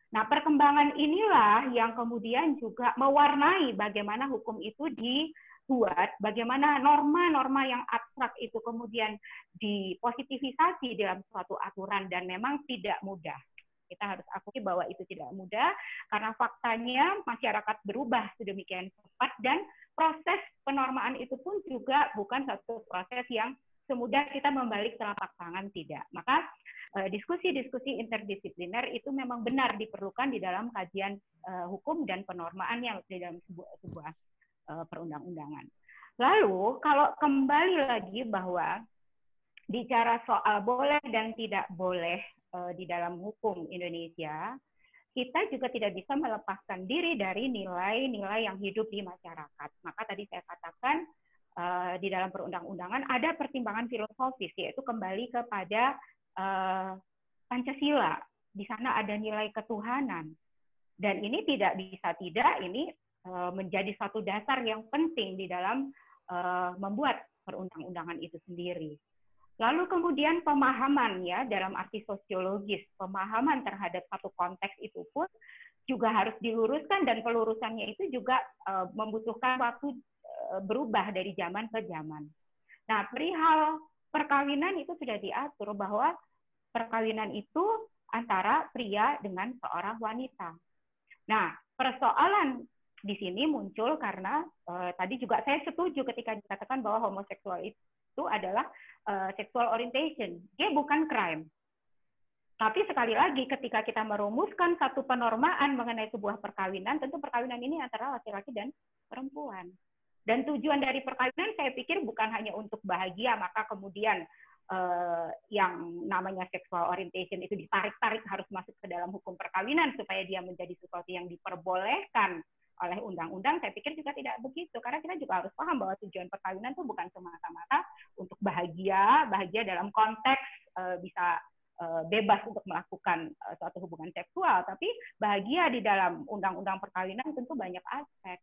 Nah, perkembangan inilah yang kemudian juga mewarnai bagaimana hukum itu di buat bagaimana norma-norma yang abstrak itu kemudian dipositivisasi dalam suatu aturan dan memang tidak mudah. Kita harus akui bahwa itu tidak mudah karena faktanya masyarakat berubah sedemikian cepat dan proses penormaan itu pun juga bukan satu proses yang semudah kita membalik telapak tangan tidak. Maka eh, diskusi-diskusi interdisipliner itu memang benar diperlukan di dalam kajian uh, hukum dan penormaan yang di dalam sebuah, sebuah uh, perundang-undangan. Lalu kalau kembali lagi bahwa bicara soal boleh dan tidak boleh uh, di dalam hukum Indonesia, kita juga tidak bisa melepaskan diri dari nilai-nilai yang hidup di masyarakat. Maka tadi saya katakan uh, di dalam perundang-undangan ada pertimbangan filosofis yaitu kembali kepada uh, Pancasila. Di sana ada nilai ketuhanan. Dan ini tidak bisa tidak ini Eh, menjadi satu dasar yang penting di dalam uh, membuat perundang-undangan itu sendiri. Lalu kemudian pemahaman ya dalam arti sosiologis, pemahaman terhadap satu konteks itu pun juga harus diluruskan dan pelurusannya itu juga uh, membutuhkan waktu uh, berubah dari zaman ke zaman. Nah, perihal perkawinan itu sudah diatur bahwa perkawinan itu antara pria dengan seorang wanita. Nah, persoalan di sini muncul karena uh, tadi juga saya setuju ketika dikatakan bahwa homoseksual itu adalah uh, sexual orientation. Dia bukan crime. Tapi sekali lagi ketika kita merumuskan satu penormaan mengenai sebuah perkawinan, tentu perkawinan ini antara laki-laki dan perempuan. Dan tujuan dari perkawinan saya pikir bukan hanya untuk bahagia, maka kemudian uh, yang namanya sexual orientation itu ditarik-tarik harus masuk ke dalam hukum perkawinan supaya dia menjadi sesuatu yang diperbolehkan oleh undang-undang, saya pikir juga tidak begitu. Karena kita juga harus paham bahwa tujuan perkawinan itu bukan semata-mata untuk bahagia, bahagia dalam konteks uh, bisa uh, bebas untuk melakukan uh, suatu hubungan seksual, tapi bahagia di dalam undang-undang perkawinan tentu banyak aspek.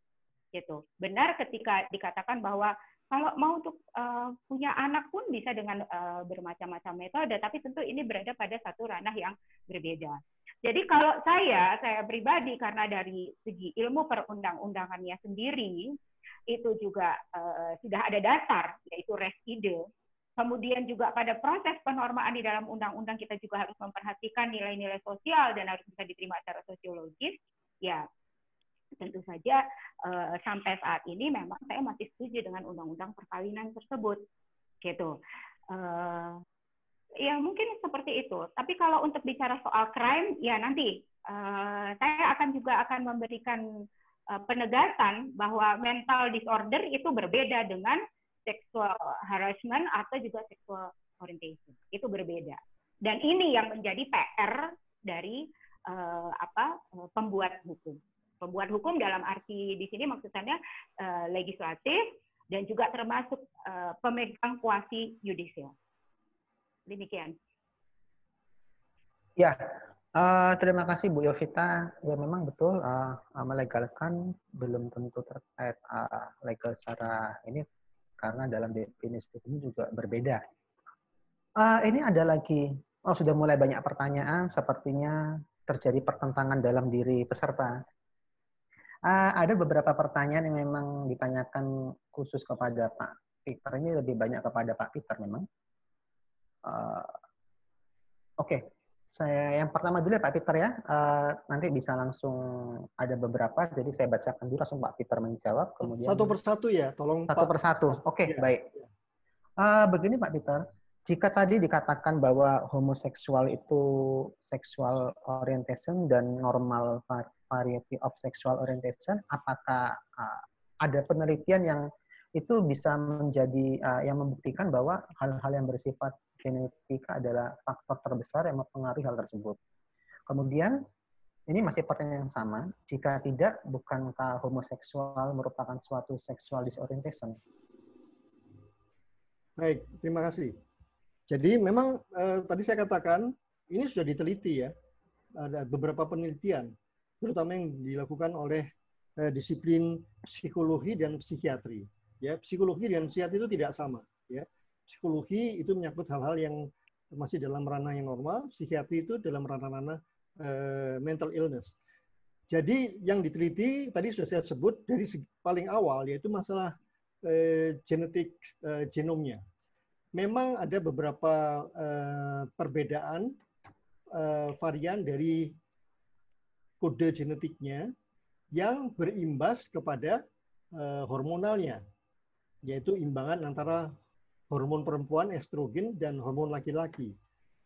Gitu. Benar ketika dikatakan bahwa kalau mau untuk uh, punya anak pun bisa dengan uh, bermacam-macam metode, tapi tentu ini berada pada satu ranah yang berbeda. Jadi kalau saya, saya pribadi karena dari segi ilmu perundang-undangannya sendiri itu juga uh, sudah ada dasar yaitu res ide. Kemudian juga pada proses penormaan di dalam undang-undang kita juga harus memperhatikan nilai-nilai sosial dan harus bisa diterima secara sosiologis. Ya, tentu saja uh, sampai saat ini memang saya masih setuju dengan undang-undang perkawinan tersebut. Gitu. Uh, ya mungkin seperti itu. Tapi kalau untuk bicara soal crime, ya nanti uh, saya akan juga akan memberikan uh, penegasan bahwa mental disorder itu berbeda dengan sexual harassment atau juga sexual orientation. Itu berbeda. Dan ini yang menjadi PR dari uh, apa pembuat hukum. Pembuat hukum dalam arti di sini maksudnya uh, legislatif dan juga termasuk uh, pemegang kuasi yudisial. Demikian. Ya, Uh, terima kasih Bu Yovita. Ya memang betul uh, melegalkan belum tentu terkait uh, legal secara ini karena dalam definisi hukum juga berbeda. Uh, ini ada lagi, oh sudah mulai banyak pertanyaan, sepertinya terjadi pertentangan dalam diri peserta. Uh, ada beberapa pertanyaan yang memang ditanyakan khusus kepada Pak Peter. Ini lebih banyak kepada Pak Peter memang. Uh, Oke, okay saya yang pertama dulu ya Pak Peter ya. Uh, nanti bisa langsung ada beberapa, jadi saya bacakan dulu langsung Pak Peter menjawab. Kemudian satu persatu ya, tolong. Satu Pak. persatu. Oke, okay, ya. baik. Uh, begini Pak Peter, jika tadi dikatakan bahwa homoseksual itu sexual orientation dan normal variety of sexual orientation, apakah uh, ada penelitian yang itu bisa menjadi uh, yang membuktikan bahwa hal-hal yang bersifat genetika adalah faktor terbesar yang mempengaruhi hal tersebut. Kemudian, ini masih pertanyaan yang sama. Jika tidak, bukankah homoseksual merupakan suatu sexual disorientation? Baik, terima kasih. Jadi memang eh, tadi saya katakan ini sudah diteliti ya. Ada beberapa penelitian, terutama yang dilakukan oleh eh, disiplin psikologi dan psikiatri. Ya, psikologi dan psikiatri itu tidak sama. Ya, psikologi itu menyangkut hal-hal yang masih dalam ranah yang normal, psikiatri itu dalam ranah-ranah uh, mental illness. Jadi yang diteliti tadi sudah saya sebut dari paling awal yaitu masalah uh, genetik uh, genomnya. Memang ada beberapa perbedaan varian dari kode genetiknya yang berimbas kepada hormonalnya, yaitu imbangan antara hormon perempuan estrogen dan hormon laki-laki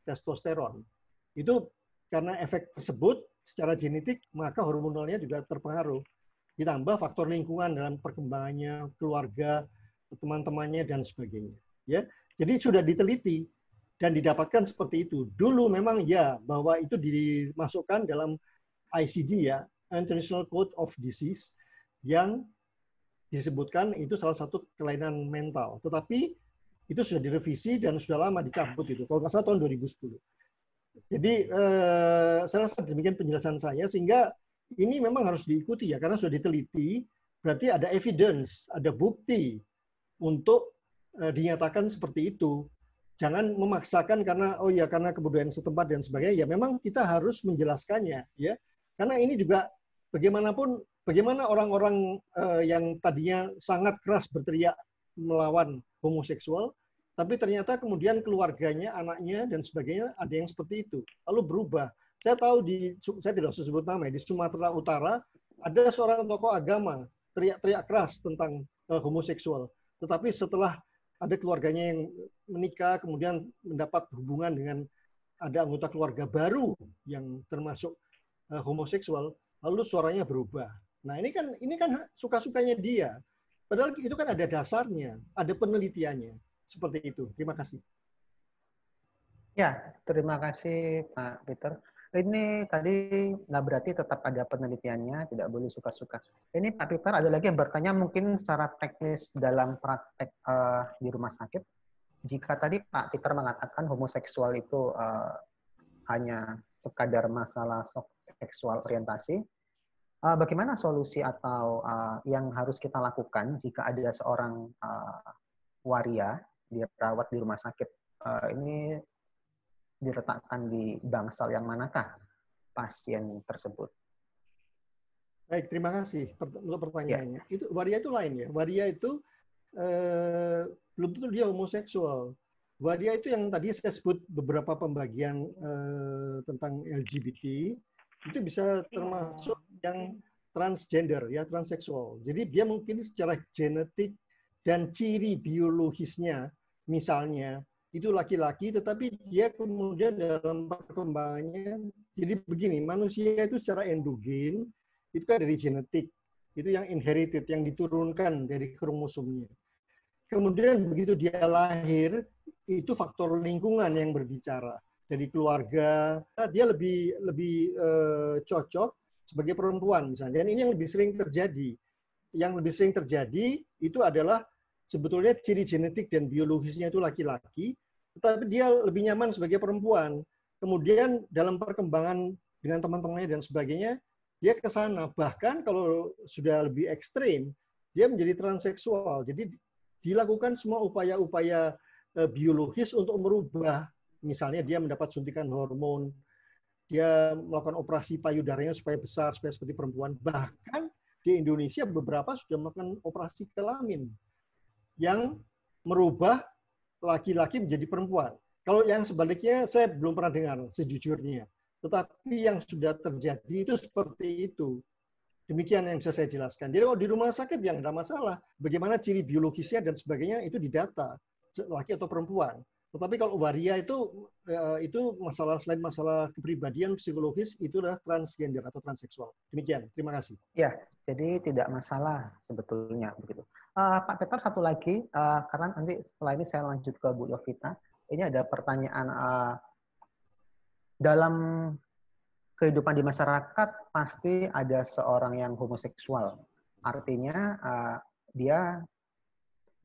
testosteron. Itu karena efek tersebut secara genetik maka hormonalnya juga terpengaruh. Ditambah faktor lingkungan dalam perkembangannya, keluarga, teman-temannya dan sebagainya. Ya, jadi sudah diteliti dan didapatkan seperti itu. Dulu memang ya bahwa itu dimasukkan dalam ICD ya, International Code of Disease yang disebutkan itu salah satu kelainan mental. Tetapi itu sudah direvisi dan sudah lama dicabut itu. Kalau nggak salah tahun 2010. Jadi eh, saya rasa demikian penjelasan saya sehingga ini memang harus diikuti ya karena sudah diteliti berarti ada evidence, ada bukti untuk eh, dinyatakan seperti itu. Jangan memaksakan karena oh ya karena kebudayaan setempat dan sebagainya. Ya memang kita harus menjelaskannya ya. Karena ini juga bagaimanapun bagaimana orang-orang eh, yang tadinya sangat keras berteriak melawan homoseksual, tapi ternyata kemudian keluarganya, anaknya dan sebagainya ada yang seperti itu. Lalu berubah. Saya tahu di saya tidak usah sebut nama ya, di Sumatera Utara ada seorang tokoh agama teriak-teriak keras tentang uh, homoseksual. Tetapi setelah ada keluarganya yang menikah kemudian mendapat hubungan dengan ada anggota keluarga baru yang termasuk uh, homoseksual, lalu suaranya berubah. Nah, ini kan ini kan suka-sukanya dia. Padahal itu kan ada dasarnya, ada penelitiannya. Seperti itu. Terima kasih. Ya, terima kasih Pak Peter. Ini tadi nggak berarti tetap ada penelitiannya, tidak boleh suka-suka. Ini Pak Peter ada lagi yang bertanya mungkin secara teknis dalam praktek uh, di rumah sakit. Jika tadi Pak Peter mengatakan homoseksual itu uh, hanya sekadar masalah seksual orientasi, uh, bagaimana solusi atau uh, yang harus kita lakukan jika ada seorang uh, waria dirawat di rumah sakit uh, ini diletakkan di bangsal yang manakah pasien tersebut? Baik, terima kasih untuk pertanyaannya. Ya. Itu waria itu lain ya. Waria itu eh, belum tentu dia homoseksual. Waria itu yang tadi saya sebut beberapa pembagian eh, tentang LGBT itu bisa termasuk yang transgender ya transseksual. Jadi dia mungkin secara genetik dan ciri biologisnya misalnya itu laki-laki tetapi dia kemudian dalam perkembangannya jadi begini manusia itu secara endogen itu kan dari genetik itu yang inherited yang diturunkan dari kromosomnya kemudian begitu dia lahir, itu faktor lingkungan yang berbicara. Dari keluarga, dia lebih lebih uh, cocok sebagai perempuan misalnya. Dan ini yang lebih sering terjadi. Yang lebih sering terjadi itu adalah sebetulnya ciri genetik dan biologisnya itu laki-laki, tetapi dia lebih nyaman sebagai perempuan. Kemudian dalam perkembangan dengan teman-temannya dan sebagainya, dia ke sana. Bahkan kalau sudah lebih ekstrim, dia menjadi transseksual. Jadi dilakukan semua upaya-upaya eh, biologis untuk merubah. Misalnya dia mendapat suntikan hormon, dia melakukan operasi payudaranya supaya besar, supaya seperti perempuan. Bahkan di Indonesia beberapa sudah melakukan operasi kelamin yang merubah laki-laki menjadi perempuan. Kalau yang sebaliknya saya belum pernah dengar sejujurnya. Tetapi yang sudah terjadi itu seperti itu. Demikian yang bisa saya jelaskan. Jadi kalau di rumah sakit yang ada masalah. Bagaimana ciri biologisnya dan sebagainya itu didata, laki atau perempuan. Tetapi kalau waria itu eh, itu masalah selain masalah kepribadian psikologis itu adalah transgender atau transseksual. Demikian. Terima kasih. Ya, jadi tidak masalah sebetulnya begitu. Uh, Pak Peter satu lagi uh, karena nanti setelah ini saya lanjut ke Bu Yovita. Ini ada pertanyaan uh, dalam kehidupan di masyarakat pasti ada seorang yang homoseksual. Artinya uh, dia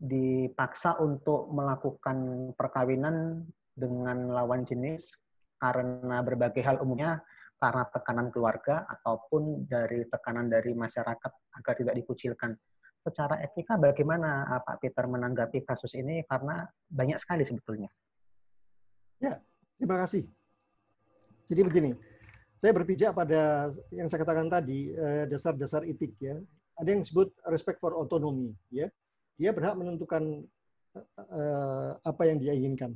dipaksa untuk melakukan perkawinan dengan lawan jenis karena berbagai hal umumnya karena tekanan keluarga ataupun dari tekanan dari masyarakat agar tidak dikucilkan. Secara etika bagaimana uh, Pak Peter menanggapi kasus ini karena banyak sekali sebetulnya. Ya, terima kasih. Jadi begini, saya berpijak pada yang saya katakan tadi eh, dasar-dasar etik ya. Ada yang disebut respect for autonomy ya. Dia berhak menentukan uh, apa yang dia inginkan.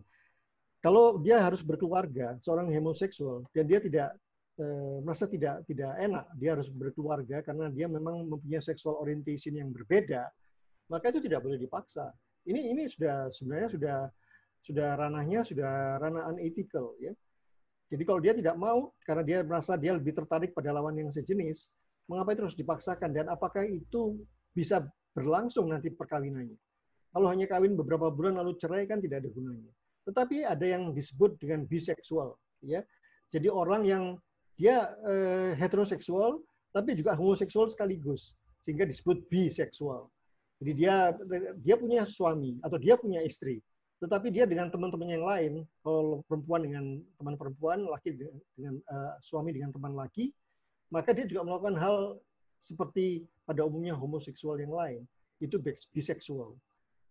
Kalau dia harus berkeluarga, seorang homoseksual dan dia tidak uh, merasa tidak tidak enak, dia harus berkeluarga karena dia memang mempunyai sexual orientation yang berbeda, maka itu tidak boleh dipaksa. Ini ini sudah sebenarnya sudah sudah ranahnya sudah ranah unethical ya jadi kalau dia tidak mau karena dia merasa dia lebih tertarik pada lawan yang sejenis, mengapa itu harus dipaksakan dan apakah itu bisa berlangsung nanti perkawinannya? Kalau hanya kawin beberapa bulan lalu cerai kan tidak ada gunanya. Tetapi ada yang disebut dengan biseksual, ya. Jadi orang yang dia eh, heteroseksual tapi juga homoseksual sekaligus sehingga disebut biseksual. Jadi dia dia punya suami atau dia punya istri, tetapi dia dengan teman-teman yang lain, kalau perempuan dengan teman perempuan, laki dengan, uh, suami dengan teman laki, maka dia juga melakukan hal seperti pada umumnya homoseksual yang lain, itu biseksual.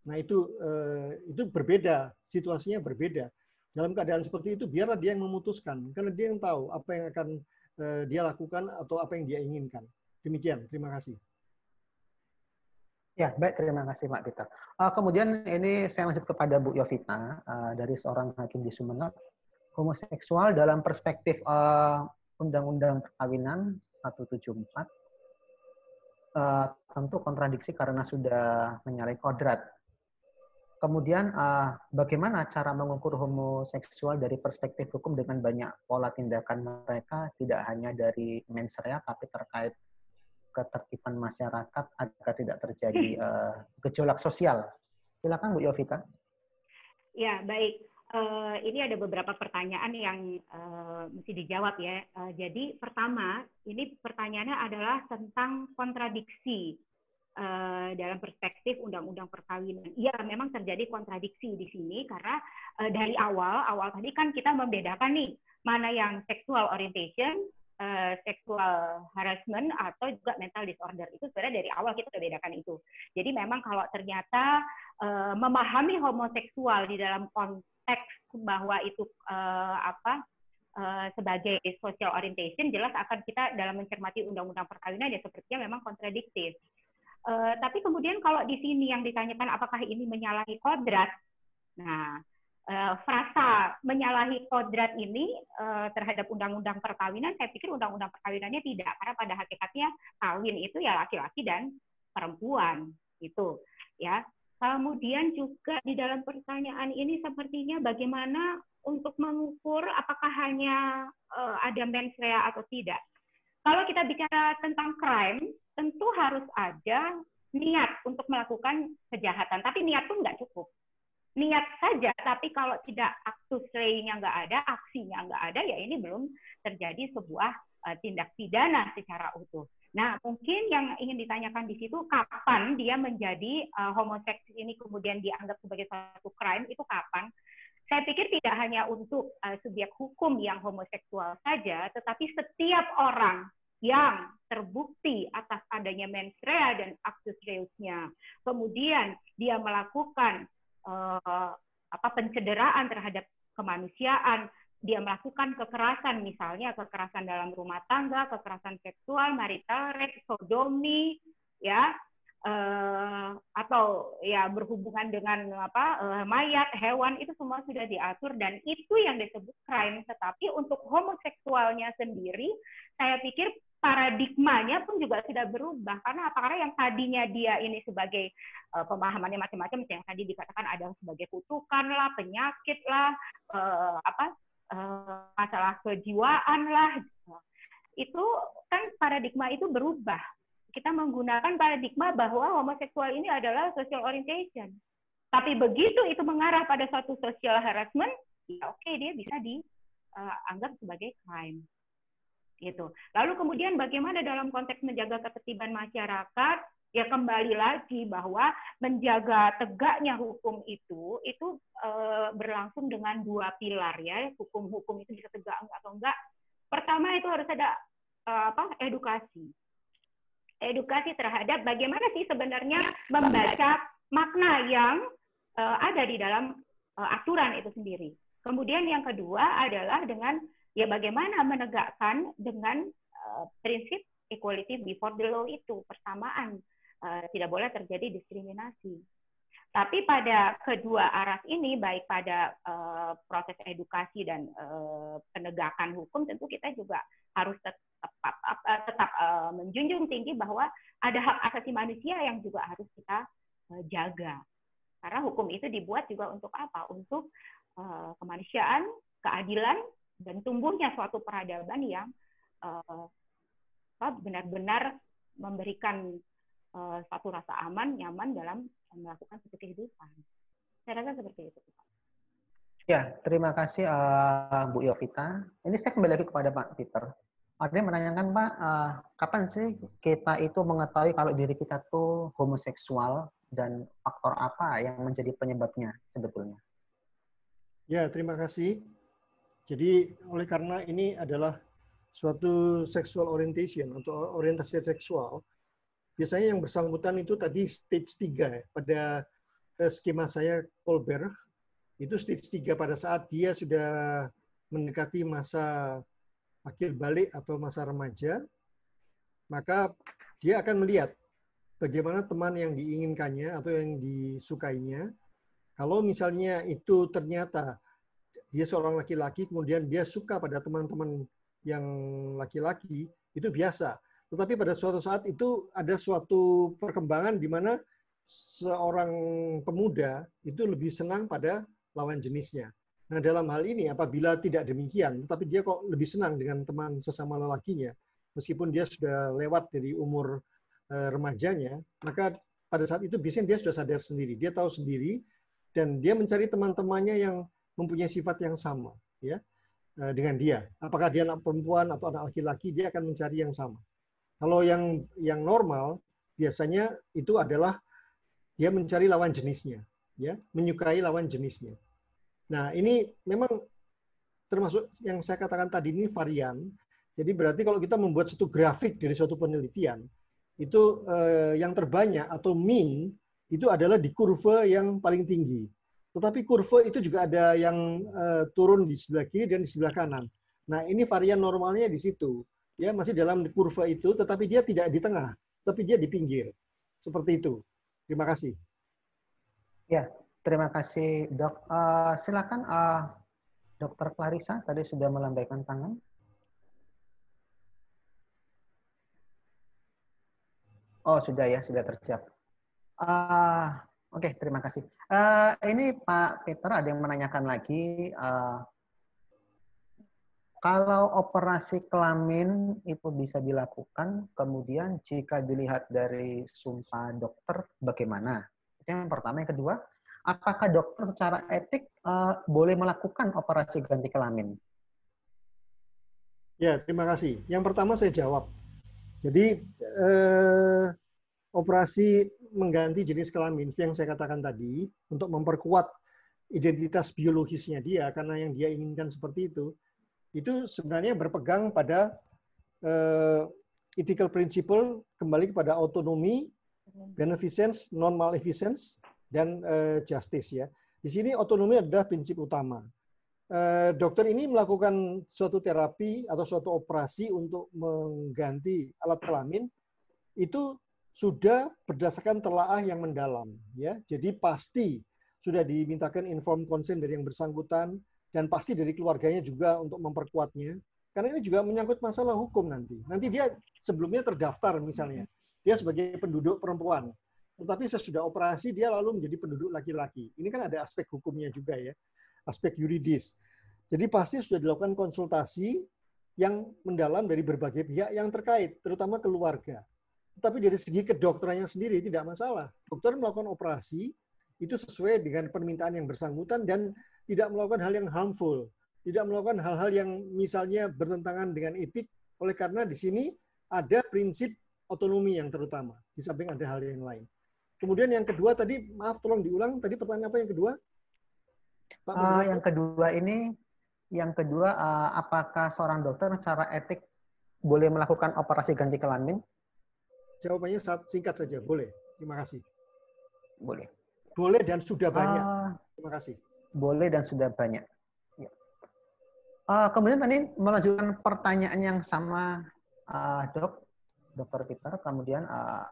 Nah itu uh, itu berbeda, situasinya berbeda. Dalam keadaan seperti itu, biarlah dia yang memutuskan, karena dia yang tahu apa yang akan uh, dia lakukan atau apa yang dia inginkan. Demikian, terima kasih. Ya, baik. Terima kasih, Pak Peter. Uh, kemudian ini saya lanjut kepada Bu Yovita uh, dari seorang hakim di Sumeneb. Homoseksual dalam perspektif uh, Undang-Undang Perkawinan 174 uh, tentu kontradiksi karena sudah menyalahi kodrat. Kemudian uh, bagaimana cara mengukur homoseksual dari perspektif hukum dengan banyak pola tindakan mereka tidak hanya dari mens rea tapi terkait ketertiban masyarakat agar tidak terjadi uh, gejolak sosial. Silakan Bu Yovita. Ya, baik. Uh, ini ada beberapa pertanyaan yang uh, mesti dijawab ya. Uh, jadi pertama, ini pertanyaannya adalah tentang kontradiksi uh, dalam perspektif undang-undang perkawinan. Iya, memang terjadi kontradiksi di sini karena uh, dari awal, awal tadi kan kita membedakan nih mana yang sexual orientation, uh, sexual harassment atau juga mental disorder itu sebenarnya dari awal kita sudah bedakan itu. Jadi memang kalau ternyata uh, memahami homoseksual di dalam konteks bahwa itu uh, apa sebagai social orientation jelas akan kita dalam mencermati undang-undang perkawinan ya sepertinya memang kontradiktif. Uh, tapi kemudian kalau di sini yang ditanyakan apakah ini menyalahi kodrat, nah uh, frasa menyalahi kodrat ini uh, terhadap undang-undang perkawinan, saya pikir undang-undang perkawinannya tidak, karena pada hakikatnya kawin itu ya laki-laki dan perempuan itu, ya. Kemudian juga di dalam pertanyaan ini sepertinya bagaimana untuk mengukur apakah hanya uh, ada mens rea atau tidak. Kalau kita bicara tentang crime, tentu harus ada niat untuk melakukan kejahatan. Tapi niat pun nggak cukup. Niat saja, tapi kalau tidak aktus rei-nya nggak ada, aksinya nggak ada, ya ini belum terjadi sebuah uh, tindak pidana secara utuh. Nah, mungkin yang ingin ditanyakan di situ, kapan dia menjadi uh, homoseks ini kemudian dianggap sebagai satu crime, itu kapan? Saya pikir tidak hanya untuk uh, subjek hukum yang homoseksual saja, tetapi setiap orang yang terbukti atas adanya mens rea dan actus reusnya. Kemudian dia melakukan uh, apa pencederaan terhadap kemanusiaan, dia melakukan kekerasan misalnya kekerasan dalam rumah tangga, kekerasan seksual, marital rape, sodomi, ya uh, atau ya berhubungan dengan apa uh, mayat, hewan itu semua sudah diatur dan itu yang disebut crime. Tetapi untuk homoseksualnya sendiri, saya pikir paradigmanya pun juga sudah berubah. Karena apa? Karena yang tadinya dia ini sebagai uh, pemahamannya macam-macam yang tadi dikatakan ada sebagai kutukan lah penyakit lah uh, apa uh, masalah kejiwaan lah itu kan paradigma itu berubah. Kita menggunakan paradigma bahwa homoseksual ini adalah social orientation. Tapi begitu itu mengarah pada suatu social harassment ya oke okay, dia bisa dianggap sebagai crime gitu. Lalu kemudian bagaimana dalam konteks menjaga ketertiban masyarakat? Ya kembali lagi bahwa menjaga tegaknya hukum itu itu e, berlangsung dengan dua pilar ya. Hukum-hukum itu bisa tegak atau enggak. Pertama itu harus ada e, apa? edukasi. Edukasi terhadap bagaimana sih sebenarnya membaca makna yang e, ada di dalam e, aturan itu sendiri. Kemudian yang kedua adalah dengan ya bagaimana menegakkan dengan uh, prinsip equality before the law itu persamaan uh, tidak boleh terjadi diskriminasi. Tapi pada kedua arah ini, baik pada uh, proses edukasi dan uh, penegakan hukum, tentu kita juga harus tetap, tetap, tetap uh, menjunjung tinggi bahwa ada hak asasi manusia yang juga harus kita uh, jaga. Karena hukum itu dibuat juga untuk apa? Untuk uh, kemanusiaan, keadilan, dan tumbuhnya suatu peradaban yang uh, benar-benar memberikan uh, satu rasa aman, nyaman dalam melakukan satu kehidupan. Saya rasa seperti itu. Ya, terima kasih uh, Bu Yovita. Ini saya kembali lagi kepada Pak Peter. Ada yang menanyakan Pak, uh, kapan sih kita itu mengetahui kalau diri kita tuh homoseksual dan faktor apa yang menjadi penyebabnya sebetulnya? Ya, terima kasih. Jadi oleh karena ini adalah suatu sexual orientation atau orientasi seksual, biasanya yang bersangkutan itu tadi stage 3 ya. Pada eh, skema saya Colbert, itu stage 3 pada saat dia sudah mendekati masa akhir balik atau masa remaja, maka dia akan melihat bagaimana teman yang diinginkannya atau yang disukainya. Kalau misalnya itu ternyata dia seorang laki-laki kemudian dia suka pada teman-teman yang laki-laki itu biasa. Tetapi pada suatu saat itu ada suatu perkembangan di mana seorang pemuda itu lebih senang pada lawan jenisnya. Nah, dalam hal ini apabila tidak demikian, tetapi dia kok lebih senang dengan teman sesama lelakinya, meskipun dia sudah lewat dari umur uh, remajanya, maka pada saat itu biasanya dia sudah sadar sendiri, dia tahu sendiri, dan dia mencari teman-temannya yang mempunyai sifat yang sama ya eh, dengan dia. Apakah dia anak perempuan atau anak laki-laki, dia akan mencari yang sama. Kalau yang yang normal biasanya itu adalah dia mencari lawan jenisnya, ya, menyukai lawan jenisnya. Nah, ini memang termasuk yang saya katakan tadi ini varian. Jadi berarti kalau kita membuat satu grafik dari suatu penelitian, itu eh, yang terbanyak atau mean itu adalah di kurva yang paling tinggi. Tetapi kurva itu juga ada yang uh, turun di sebelah kiri dan di sebelah kanan. Nah, ini varian normalnya di situ. Ya, masih dalam kurva itu, tetapi dia tidak di tengah, tapi dia di pinggir. Seperti itu. Terima kasih. Ya, terima kasih, Dok. Uh, silakan uh, Dokter Clarissa tadi sudah melambaikan tangan. Oh, sudah ya, sudah terjawab. Uh, Oke, terima kasih. Uh, ini Pak Peter ada yang menanyakan lagi uh, kalau operasi kelamin itu bisa dilakukan, kemudian jika dilihat dari sumpah dokter, bagaimana? Itu yang pertama. Yang kedua, apakah dokter secara etik uh, boleh melakukan operasi ganti kelamin? Ya, terima kasih. Yang pertama saya jawab. Jadi, eh, operasi mengganti jenis kelamin yang saya katakan tadi, untuk memperkuat identitas biologisnya dia, karena yang dia inginkan seperti itu, itu sebenarnya berpegang pada uh, ethical principle kembali kepada autonomi, beneficence, non maleficence dan uh, justice ya. Di sini otonomi adalah prinsip utama. Uh, dokter ini melakukan suatu terapi atau suatu operasi untuk mengganti alat kelamin itu sudah berdasarkan telaah yang mendalam ya. Jadi pasti sudah dimintakan inform consent dari yang bersangkutan, dan pasti dari keluarganya juga untuk memperkuatnya. Karena ini juga menyangkut masalah hukum nanti. Nanti dia sebelumnya terdaftar misalnya, dia sebagai penduduk perempuan. Tetapi sesudah operasi dia lalu menjadi penduduk laki-laki. Ini kan ada aspek hukumnya juga ya, aspek yuridis. Jadi pasti sudah dilakukan konsultasi yang mendalam dari berbagai pihak yang terkait, terutama keluarga. Tetapi dari segi kedokterannya sendiri tidak masalah. Dokter melakukan operasi itu sesuai dengan permintaan yang bersangkutan dan tidak melakukan hal yang harmful, tidak melakukan hal-hal yang misalnya bertentangan dengan etik, oleh karena di sini ada prinsip otonomi yang terutama, di samping ada hal yang lain. Kemudian yang kedua tadi, maaf tolong diulang, tadi pertanyaan apa yang kedua? Pak, uh, yang kedua ini, yang kedua, uh, apakah seorang dokter secara etik boleh melakukan operasi ganti kelamin? Jawabannya singkat saja, boleh. Terima kasih. Boleh. Boleh dan sudah banyak. Uh, Terima kasih boleh dan sudah banyak. Ya. Uh, kemudian tadi melanjutkan pertanyaan yang sama uh, dok, dokter Peter. Kemudian uh,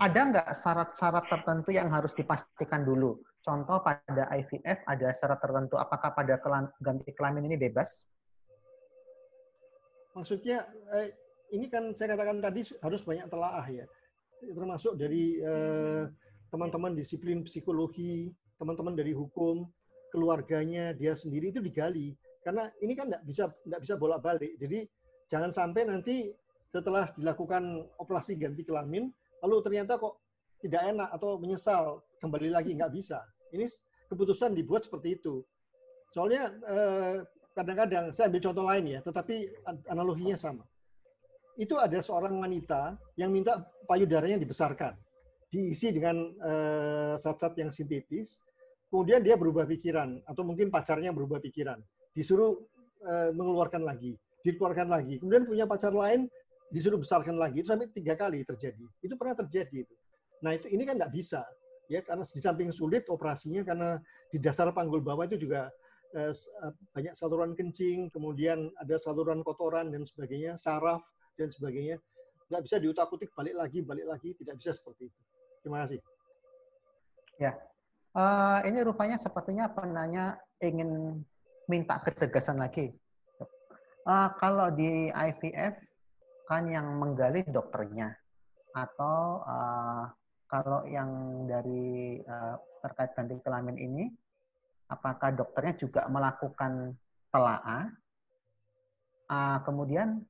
ada nggak syarat-syarat tertentu yang harus dipastikan dulu? Contoh pada IVF ada syarat tertentu. Apakah pada kelam, ganti kelamin ini bebas? Maksudnya eh, ini kan saya katakan tadi harus banyak telaah ya, termasuk dari teman-teman eh, disiplin psikologi, teman-teman dari hukum, keluarganya dia sendiri itu digali. Karena ini kan tidak bisa tidak bisa bolak balik jadi jangan sampai nanti setelah dilakukan operasi ganti kelamin lalu ternyata kok tidak enak atau menyesal kembali lagi nggak bisa. Ini keputusan dibuat seperti itu. Soalnya eh, kadang-kadang saya ambil contoh lain ya tetapi analoginya sama itu ada seorang wanita yang minta payudaranya dibesarkan diisi dengan eh, zat-zat yang sintetis kemudian dia berubah pikiran atau mungkin pacarnya berubah pikiran, disuruh e, mengeluarkan lagi, dikeluarkan lagi, kemudian punya pacar lain disuruh besarkan lagi, itu sampai tiga kali terjadi. Itu pernah terjadi itu. Nah itu ini kan tidak bisa ya karena di samping sulit operasinya karena di dasar panggul bawah itu juga e, banyak saluran kencing, kemudian ada saluran kotoran dan sebagainya, saraf dan sebagainya. Nggak bisa diutak-utik balik lagi, balik lagi, tidak bisa seperti itu. Terima kasih. Ya, Uh, ini rupanya sepertinya penanya ingin minta ketegasan lagi. Uh, kalau di IVF kan yang menggali dokternya atau uh, kalau yang dari uh, terkait ganti kelamin ini apakah dokternya juga melakukan telaah uh, kemudian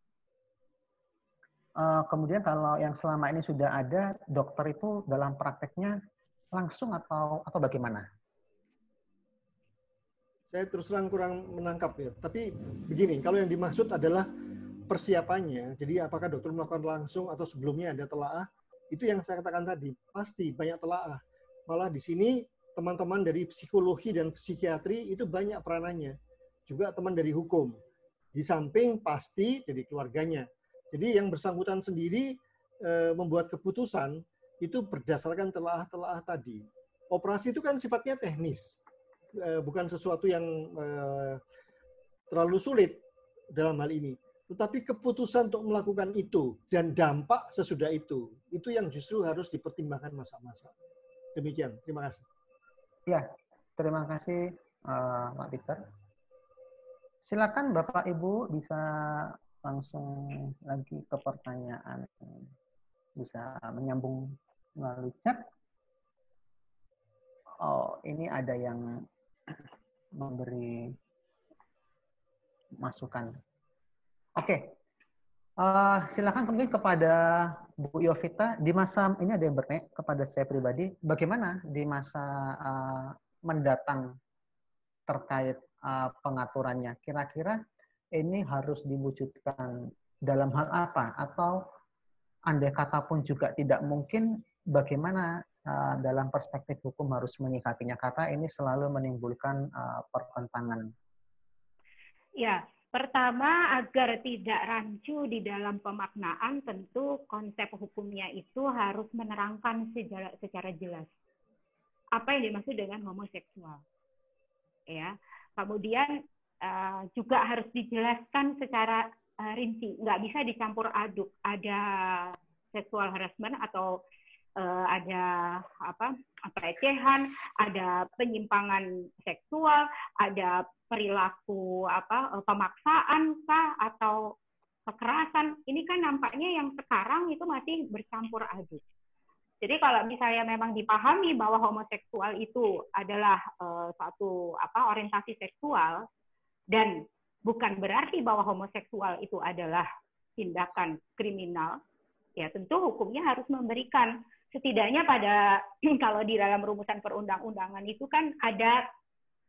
uh, kemudian kalau yang selama ini sudah ada dokter itu dalam prakteknya langsung atau atau bagaimana? Saya terus terang kurang menangkap ya. Tapi begini, kalau yang dimaksud adalah persiapannya, jadi apakah dokter melakukan langsung atau sebelumnya ada telaah, itu yang saya katakan tadi, pasti banyak telaah. Malah di sini teman-teman dari psikologi dan psikiatri itu banyak peranannya. Juga teman dari hukum. Di samping pasti dari keluarganya. Jadi yang bersangkutan sendiri e, membuat keputusan itu berdasarkan telah-telah tadi. Operasi itu kan sifatnya teknis, eh, bukan sesuatu yang eh, terlalu sulit dalam hal ini. Tetapi keputusan untuk melakukan itu dan dampak sesudah itu, itu yang justru harus dipertimbangkan masa-masa. Demikian, terima kasih. Ya, terima kasih uh, Pak Peter. Silakan Bapak Ibu bisa langsung lagi ke pertanyaan bisa menyambung melalui chat. Oh, ini ada yang memberi masukan. Oke, uh, silakan mungkin kepada Bu Yovita di masa ini ada yang bertanya kepada saya pribadi, bagaimana di masa uh, mendatang terkait uh, pengaturannya? Kira-kira ini harus diwujudkan dalam hal apa? Atau andai kata pun juga tidak mungkin, bagaimana uh, dalam perspektif hukum harus menyikapinya? Karena ini selalu menimbulkan uh, pertentangan. Ya, Pertama, agar tidak rancu di dalam pemaknaan, tentu konsep hukumnya itu harus menerangkan secara, secara jelas apa yang dimaksud dengan homoseksual. Ya, kemudian uh, juga harus dijelaskan secara uh, rinci, nggak bisa dicampur aduk. Ada seksual harassment atau uh, ada apa pelecehan, ada penyimpangan seksual, ada perilaku apa eh, pemaksaan kah atau kekerasan ini kan nampaknya yang sekarang itu masih bercampur aduk. Jadi kalau misalnya memang dipahami bahwa homoseksual itu adalah uh, suatu apa orientasi seksual dan bukan berarti bahwa homoseksual itu adalah tindakan kriminal, ya tentu hukumnya harus memberikan setidaknya pada kalau di dalam rumusan perundang-undangan itu kan ada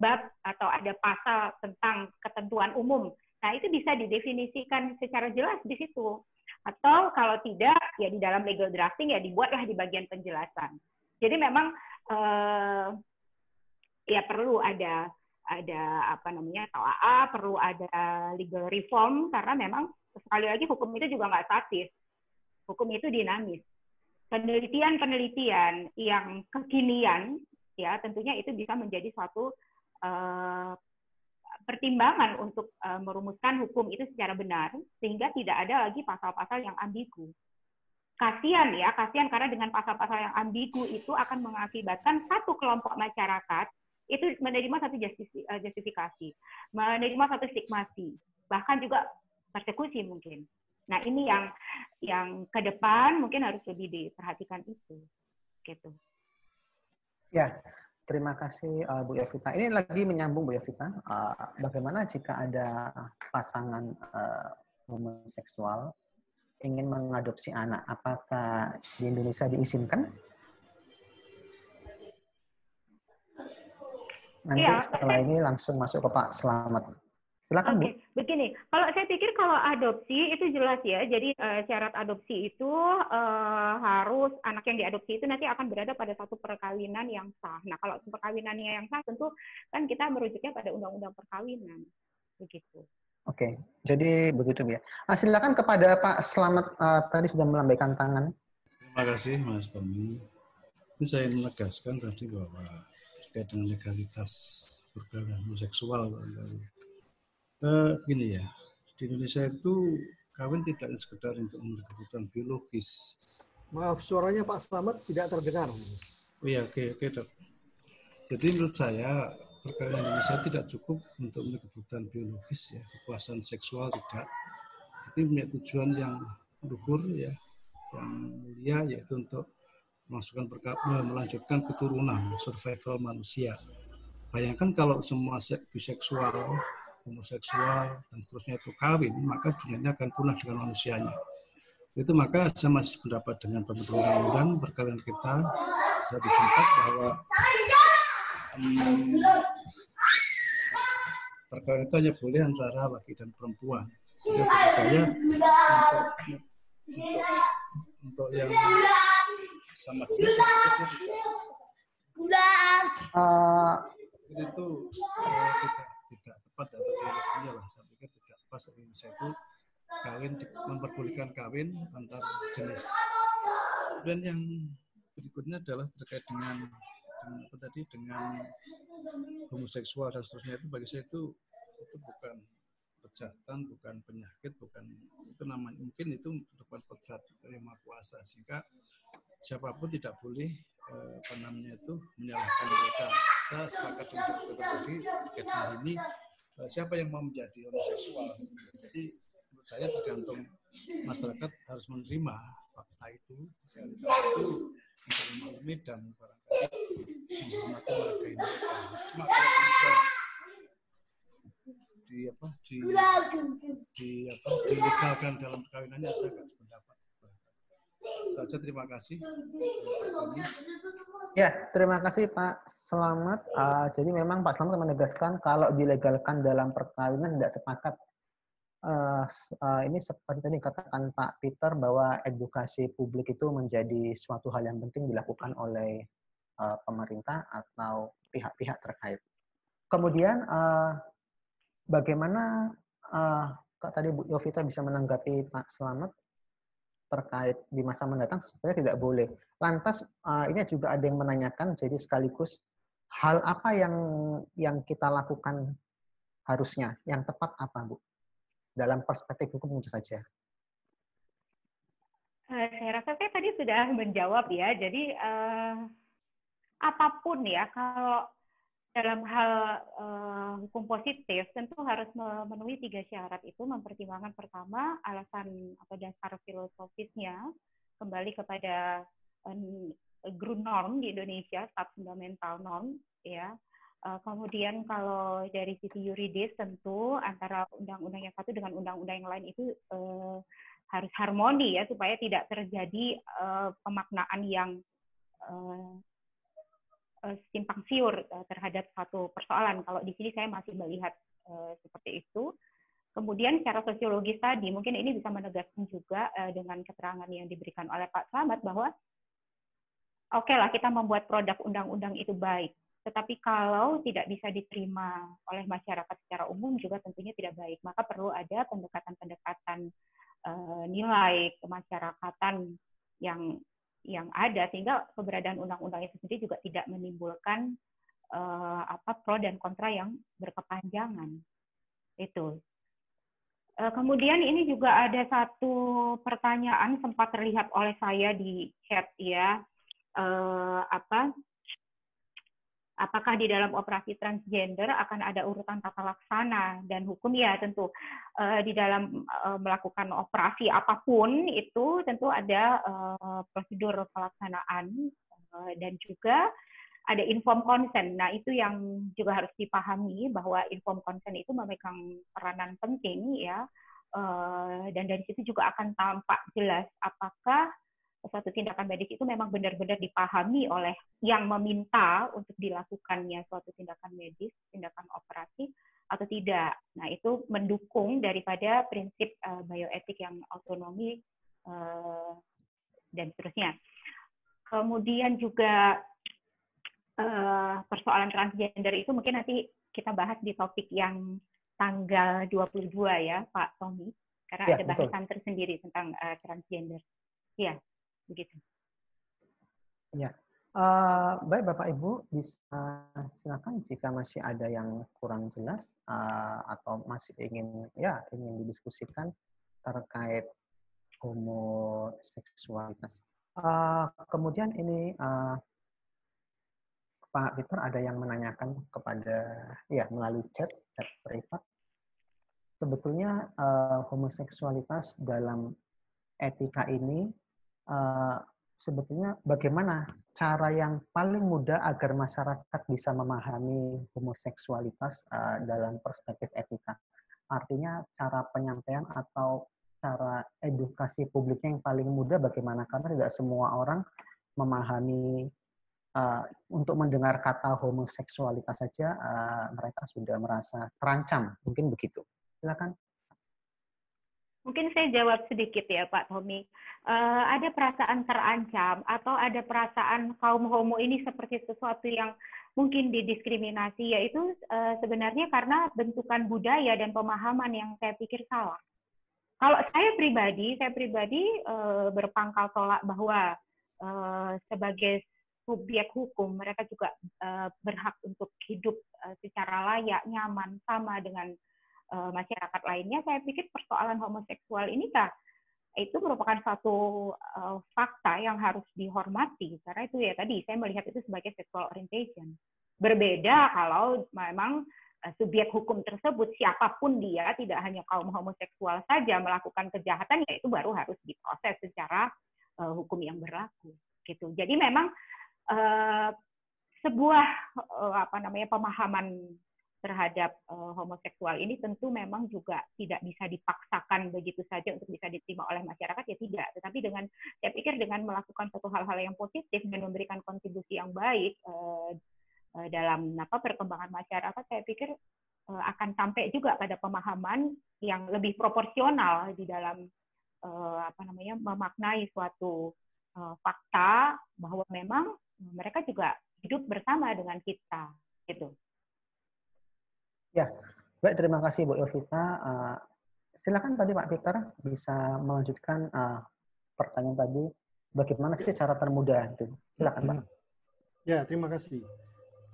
bab atau ada pasal tentang ketentuan umum. Nah, itu bisa didefinisikan secara jelas di situ. Atau kalau tidak, ya di dalam legal drafting ya dibuatlah di bagian penjelasan. Jadi memang eh, ya perlu ada ada apa namanya TOA, perlu ada legal reform karena memang sekali lagi hukum itu juga nggak statis. Hukum itu dinamis. Penelitian-penelitian yang kekinian ya tentunya itu bisa menjadi suatu uh, pertimbangan untuk uh, merumuskan hukum itu secara benar sehingga tidak ada lagi pasal-pasal yang ambigu. Kasihan ya, kasihan karena dengan pasal-pasal yang ambigu itu akan mengakibatkan satu kelompok masyarakat itu menerima satu eh, justifikasi, menerima satu stigmasi, bahkan juga persekusi mungkin. Nah ini yang yang ke depan mungkin harus lebih diperhatikan itu, gitu. Ya, Terima kasih uh, Bu Yovita. Ini lagi menyambung Bu Yovita. Uh, bagaimana jika ada pasangan uh, homoseksual ingin mengadopsi anak, apakah di Indonesia diizinkan? Nanti ya, setelah ini langsung masuk ke Pak Selamat. Silakan okay. Bu. Begini, kalau saya pikir kalau adopsi itu jelas ya. Jadi uh, syarat adopsi itu uh, harus anak yang diadopsi itu nanti akan berada pada satu perkawinan yang sah. Nah, kalau perkawinannya yang sah tentu kan kita merujuknya pada undang-undang perkawinan. Begitu. Oke, okay. jadi begitu ya. Nah, silakan kepada Pak Selamat uh, tadi sudah melambaikan tangan. Terima kasih Mas Tommy. Ini saya menegaskan tadi bahwa terkait dengan legalitas perkawinan homoseksual uh, gini ya di Indonesia itu kawin tidak sekedar untuk memenuhi kebutuhan biologis. Maaf, suaranya Pak Slamet tidak terdengar. Oh iya, oke, oke dok. Jadi menurut saya perkawinan Indonesia tidak cukup untuk memenuhi kebutuhan biologis ya, kepuasan seksual tidak. Tapi punya tujuan yang luhur ya, yang mulia yaitu untuk memasukkan melanjutkan keturunan survival manusia. Bayangkan kalau semua biseksual homoseksual dan seterusnya itu kawin, maka dunianya akan punah dengan manusianya. Itu maka saya masih pendapat dengan pembentuk undang-undang perkawinan kita saya dijumpat bahwa um, perkawinan itu hanya boleh antara laki dan perempuan. Jadi saya untuk, untuk, untuk yang sama jenis itu, uh, itu uh, tidak tidak tepat atau ideologinya lah saya pikir tidak pas Indonesia itu kawin memperbolehkan kawin antar jenis dan yang berikutnya adalah terkait dengan, dengan apa tadi dengan homoseksual dan seterusnya itu bagi saya itu itu bukan kejahatan bukan penyakit bukan itu namanya mungkin itu bukan kodrat dari maha kuasa sehingga siapa pun tidak boleh eh, itu menyalahkan mereka. Saya sepakat dokter tadi terkait dengan ini eh, siapa yang mau menjadi homoseksual? Jadi menurut saya tergantung masyarakat harus menerima fakta itu realitas itu untuk memahami dan barangkali menghormati warga ini. Cuma di apa di di apa dilegalkan dalam perkawinannya saya agak sependapat. Saja terima kasih. Ya, terima kasih Pak Selamat. Uh, jadi memang Pak Selamat menegaskan kalau dilegalkan dalam perkawinan tidak sepakat. Uh, uh, ini seperti tadi katakan Pak Peter bahwa edukasi publik itu menjadi suatu hal yang penting dilakukan oleh uh, pemerintah atau pihak-pihak terkait. Kemudian uh, bagaimana uh, tadi Bu Yovita bisa menanggapi Pak Selamat terkait di masa mendatang sebenarnya tidak boleh. Lantas uh, ini juga ada yang menanyakan jadi sekaligus hal apa yang yang kita lakukan harusnya yang tepat apa Bu dalam perspektif hukum tentu saja. Uh, saya rasa saya tadi sudah menjawab ya. Jadi uh, apa pun ya kalau dalam hal uh, hukum positif tentu harus memenuhi tiga syarat itu. Mempertimbangkan pertama alasan atau dasar filosofisnya kembali kepada um, ground norm di Indonesia sub fundamental norm ya. Uh, kemudian kalau dari sisi yuridis tentu antara undang-undang yang satu dengan undang-undang yang lain itu uh, harus harmoni ya supaya tidak terjadi uh, pemaknaan yang uh, simpang siur uh, terhadap satu persoalan. Kalau di sini saya masih melihat uh, seperti itu. Kemudian secara sosiologis tadi, mungkin ini bisa menegaskan juga dengan keterangan yang diberikan oleh Pak Slamet bahwa oke okay lah kita membuat produk undang-undang itu baik, tetapi kalau tidak bisa diterima oleh masyarakat secara umum juga tentunya tidak baik. Maka perlu ada pendekatan-pendekatan nilai kemasyarakatan yang ada sehingga keberadaan undang-undang itu sendiri juga tidak menimbulkan uh, apa pro dan kontra yang berkepanjangan. Itu. Uh, kemudian ini juga ada satu pertanyaan sempat terlihat oleh saya di chat ya. Uh, apa apakah di dalam operasi transgender akan ada urutan tata laksana dan hukum ya tentu uh, di dalam uh, melakukan operasi apa pun itu tentu ada uh, prosedur pelaksanaan dan juga ada inform consent. Nah, itu yang juga harus dipahami bahwa inform consent itu memegang peranan penting ya. Dan dari situ juga akan tampak jelas apakah suatu tindakan medis itu memang benar-benar dipahami oleh yang meminta untuk dilakukannya suatu tindakan medis, tindakan operasi atau tidak. Nah, itu mendukung daripada prinsip uh, bioetik yang autonomi uh, dan seterusnya. Kemudian juga uh, persoalan transgender itu mungkin nanti kita bahas di topik yang tanggal 22 ya, Pak Tommy, karena ya, ada bahasan betul. tersendiri tentang uh, transgender. Ya begitu. Ya, uh, baik Bapak Ibu bisa silakan jika masih ada yang kurang jelas uh, atau masih ingin ya ingin didiskusikan terkait homoseksualitas. Uh, kemudian ini uh, Pak Peter ada yang menanyakan kepada ya melalui chat chat privat sebetulnya uh, homoseksualitas dalam etika ini uh, sebetulnya bagaimana cara yang paling mudah agar masyarakat bisa memahami homoseksualitas uh, dalam perspektif etika. Artinya cara penyampaian atau cara edukasi publiknya yang paling mudah bagaimana? Karena tidak semua orang memahami uh, untuk mendengar kata homoseksualitas saja uh, mereka sudah merasa terancam. Mungkin begitu. Silakan Mungkin saya jawab sedikit ya Pak Tommy. Uh, ada perasaan terancam atau ada perasaan kaum homo ini seperti sesuatu yang mungkin didiskriminasi, yaitu uh, sebenarnya karena bentukan budaya dan pemahaman yang saya pikir salah. Kalau saya pribadi, saya pribadi uh, berpangkal tolak bahwa uh, sebagai subjek hukum mereka juga uh, berhak untuk hidup uh, secara layak, nyaman, sama dengan uh, masyarakat lainnya, saya pikir persoalan homoseksual ini kah itu merupakan satu uh, fakta yang harus dihormati karena itu ya tadi saya melihat itu sebagai sexual orientation. Berbeda kalau memang uh, subjek hukum tersebut siapa pun dia tidak hanya kaum homoseksual saja melakukan kejahatan ya itu baru harus diproses secara uh, hukum yang berlaku gitu. Jadi memang uh, sebuah uh, apa namanya pemahaman terhadap uh, homoseksual ini tentu memang juga tidak bisa dipaksakan begitu saja untuk bisa diterima oleh masyarakat ya tidak tetapi dengan saya pikir dengan melakukan satu hal-hal yang positif dan memberikan kontribusi yang baik uh, uh, dalam apa perkembangan masyarakat saya pikir uh, akan sampai juga pada pemahaman yang lebih proporsional di dalam uh, apa namanya memaknai suatu uh, fakta bahwa memang mereka juga hidup bersama dengan kita gitu. Ya, baik terima kasih Bu Yovita. Uh, silakan tadi Pak Peter bisa melanjutkan uh, pertanyaan tadi. Bagaimana sih cara termudah itu? Silakan Pak. Ya, terima kasih.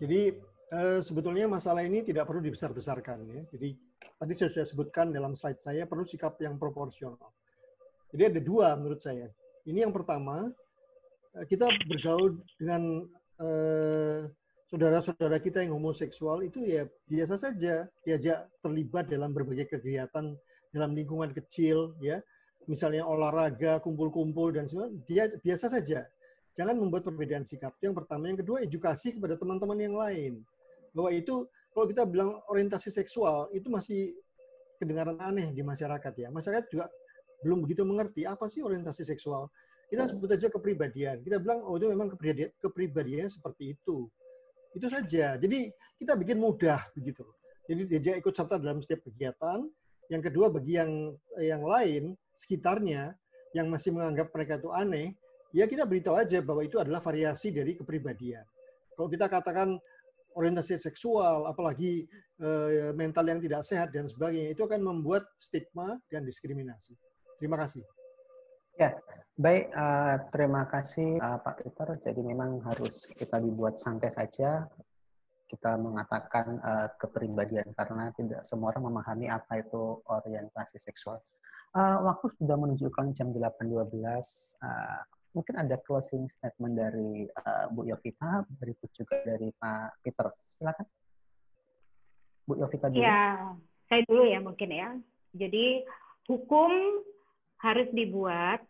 Jadi uh, sebetulnya masalah ini tidak perlu dibesar-besarkan ya. Jadi tadi saya sudah sebutkan dalam slide saya perlu sikap yang proporsional. Jadi ada dua menurut saya. Ini yang pertama, kita bergaul dengan saudara-saudara kita yang homoseksual itu ya biasa saja. Diajak terlibat dalam berbagai kegiatan dalam lingkungan kecil ya. Misalnya olahraga kumpul-kumpul dan sebagainya dia biasa saja. Jangan membuat perbedaan sikap. Yang pertama. Yang kedua edukasi kepada teman-teman yang lain. Bahwa itu kalau kita bilang orientasi seksual itu masih kedengaran aneh di masyarakat ya. Masyarakat juga belum begitu mengerti apa sih orientasi seksual. Kita sebut aja kepribadian. Kita bilang oh itu memang kepribadian kepribadiannya seperti itu itu saja. Jadi kita bikin mudah begitu. Jadi diajak ikut serta dalam setiap kegiatan. Yang kedua bagi yang yang lain sekitarnya yang masih menganggap mereka itu aneh, ya kita beritahu aja bahwa itu adalah variasi dari kepribadian. Kalau kita katakan orientasi seksual, apalagi eh, mental yang tidak sehat dan sebagainya, itu akan membuat stigma dan diskriminasi. Terima kasih. Ya, baik. Uh, terima kasih uh, Pak Peter. Jadi memang harus kita dibuat santai saja. Kita mengatakan uh, kepribadian karena tidak semua orang memahami apa itu orientasi seksual. Uh, waktu sudah menunjukkan jam 8.12. Uh, mungkin ada closing statement dari uh, Bu Yovita, berikut juga dari Pak Peter. Silakan. Bu Yovita dulu. Ya, saya dulu ya mungkin ya. Jadi hukum harus dibuat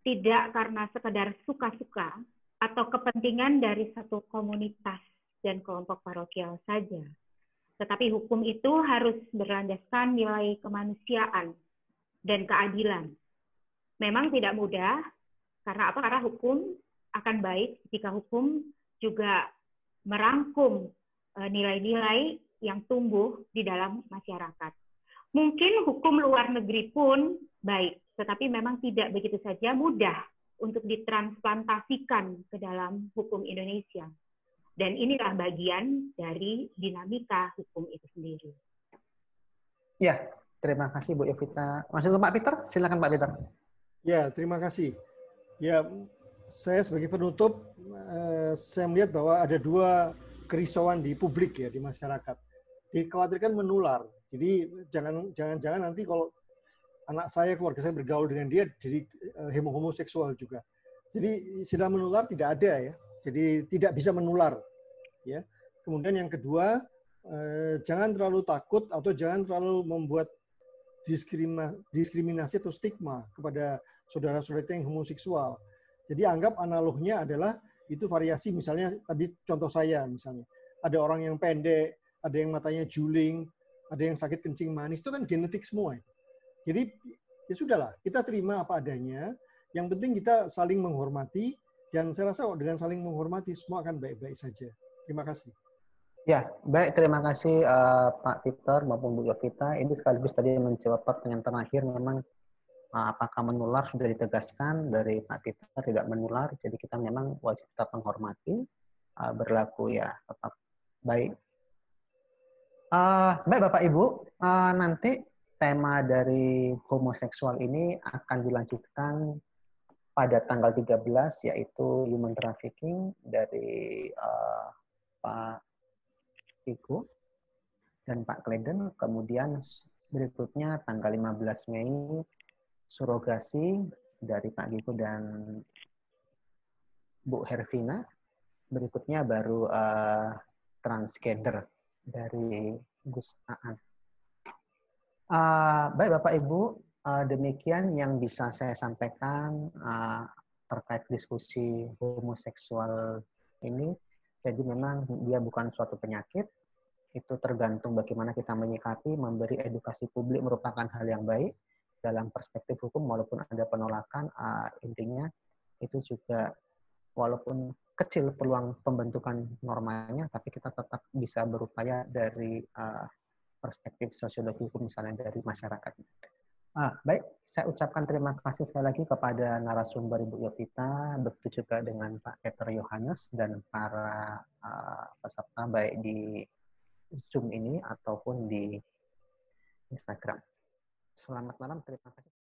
tidak karena sekedar suka-suka atau kepentingan dari satu komunitas dan kelompok parokial saja. Tetapi hukum itu harus berlandaskan nilai kemanusiaan dan keadilan. Memang tidak mudah, karena apa? Karena hukum akan baik jika hukum juga merangkum eh, nilai-nilai yang tumbuh di dalam masyarakat. Mungkin hukum luar negeri pun baik, tetapi memang tidak begitu saja mudah untuk ditransplantasikan ke dalam hukum Indonesia. Dan inilah bagian dari dinamika hukum itu sendiri. Ya, terima kasih Bu Evita. Masuk ke Pak Peter, silakan Pak Peter. Ya, terima kasih. Ya, saya sebagai penutup, eh, saya melihat bahwa ada dua kerisauan di publik ya, di masyarakat. Dikhawatirkan menular. Jadi jangan jangan jangan nanti kalau anak saya, keluarga saya bergaul dengan dia jadi uh, homoseksual juga. Jadi sudah menular tidak ada ya. Jadi tidak bisa menular. Ya. Kemudian yang kedua, eh, jangan terlalu takut atau jangan terlalu membuat diskriminasi atau stigma kepada saudara-saudara yang homoseksual. Jadi anggap analognya adalah itu variasi misalnya tadi contoh saya misalnya ada orang yang pendek, ada yang matanya juling, ada yang sakit kencing manis itu kan genetik semua. Itu. Jadi ya sudahlah, kita terima apa adanya. Yang penting kita saling menghormati dan saya rasa dengan saling menghormati semua akan baik-baik saja. Terima kasih. Ya, baik. Terima kasih uh, Pak Peter maupun Bu Yovita. Ini sekaligus tadi menjawab pertanyaan terakhir memang uh, apakah menular sudah ditegaskan dari Pak Peter tidak menular. Jadi kita memang wajib tetap menghormati, uh, berlaku ya tetap baik. Uh, baik Bapak Ibu, uh, nanti tema dari homoseksual ini akan dilanjutkan pada tanggal 13 yaitu human trafficking dari uh, Pak Igu dan Pak Kleden. Kemudian berikutnya tanggal 15 Mei surogasi dari Pak Giku dan Bu Hervina. Berikutnya baru uh, transgender dari Gus Aan. Uh, baik Bapak Ibu, uh, demikian yang bisa saya sampaikan uh, terkait diskusi homoseksual ini. Jadi memang dia bukan suatu penyakit, itu tergantung bagaimana kita menyikapi, memberi edukasi publik merupakan hal yang baik dalam perspektif hukum walaupun ada penolakan uh, intinya itu juga walaupun kecil peluang pembentukan normanya tapi kita tetap bisa berupaya dari uh, perspektif sosiologi hukum misalnya dari masyarakat. Ah, baik, saya ucapkan terima kasih sekali lagi kepada narasumber Ibu Yovita, begitu juga dengan Pak Peter Yohanes dan para uh, peserta baik di Zoom ini ataupun di Instagram. Selamat malam, terima kasih.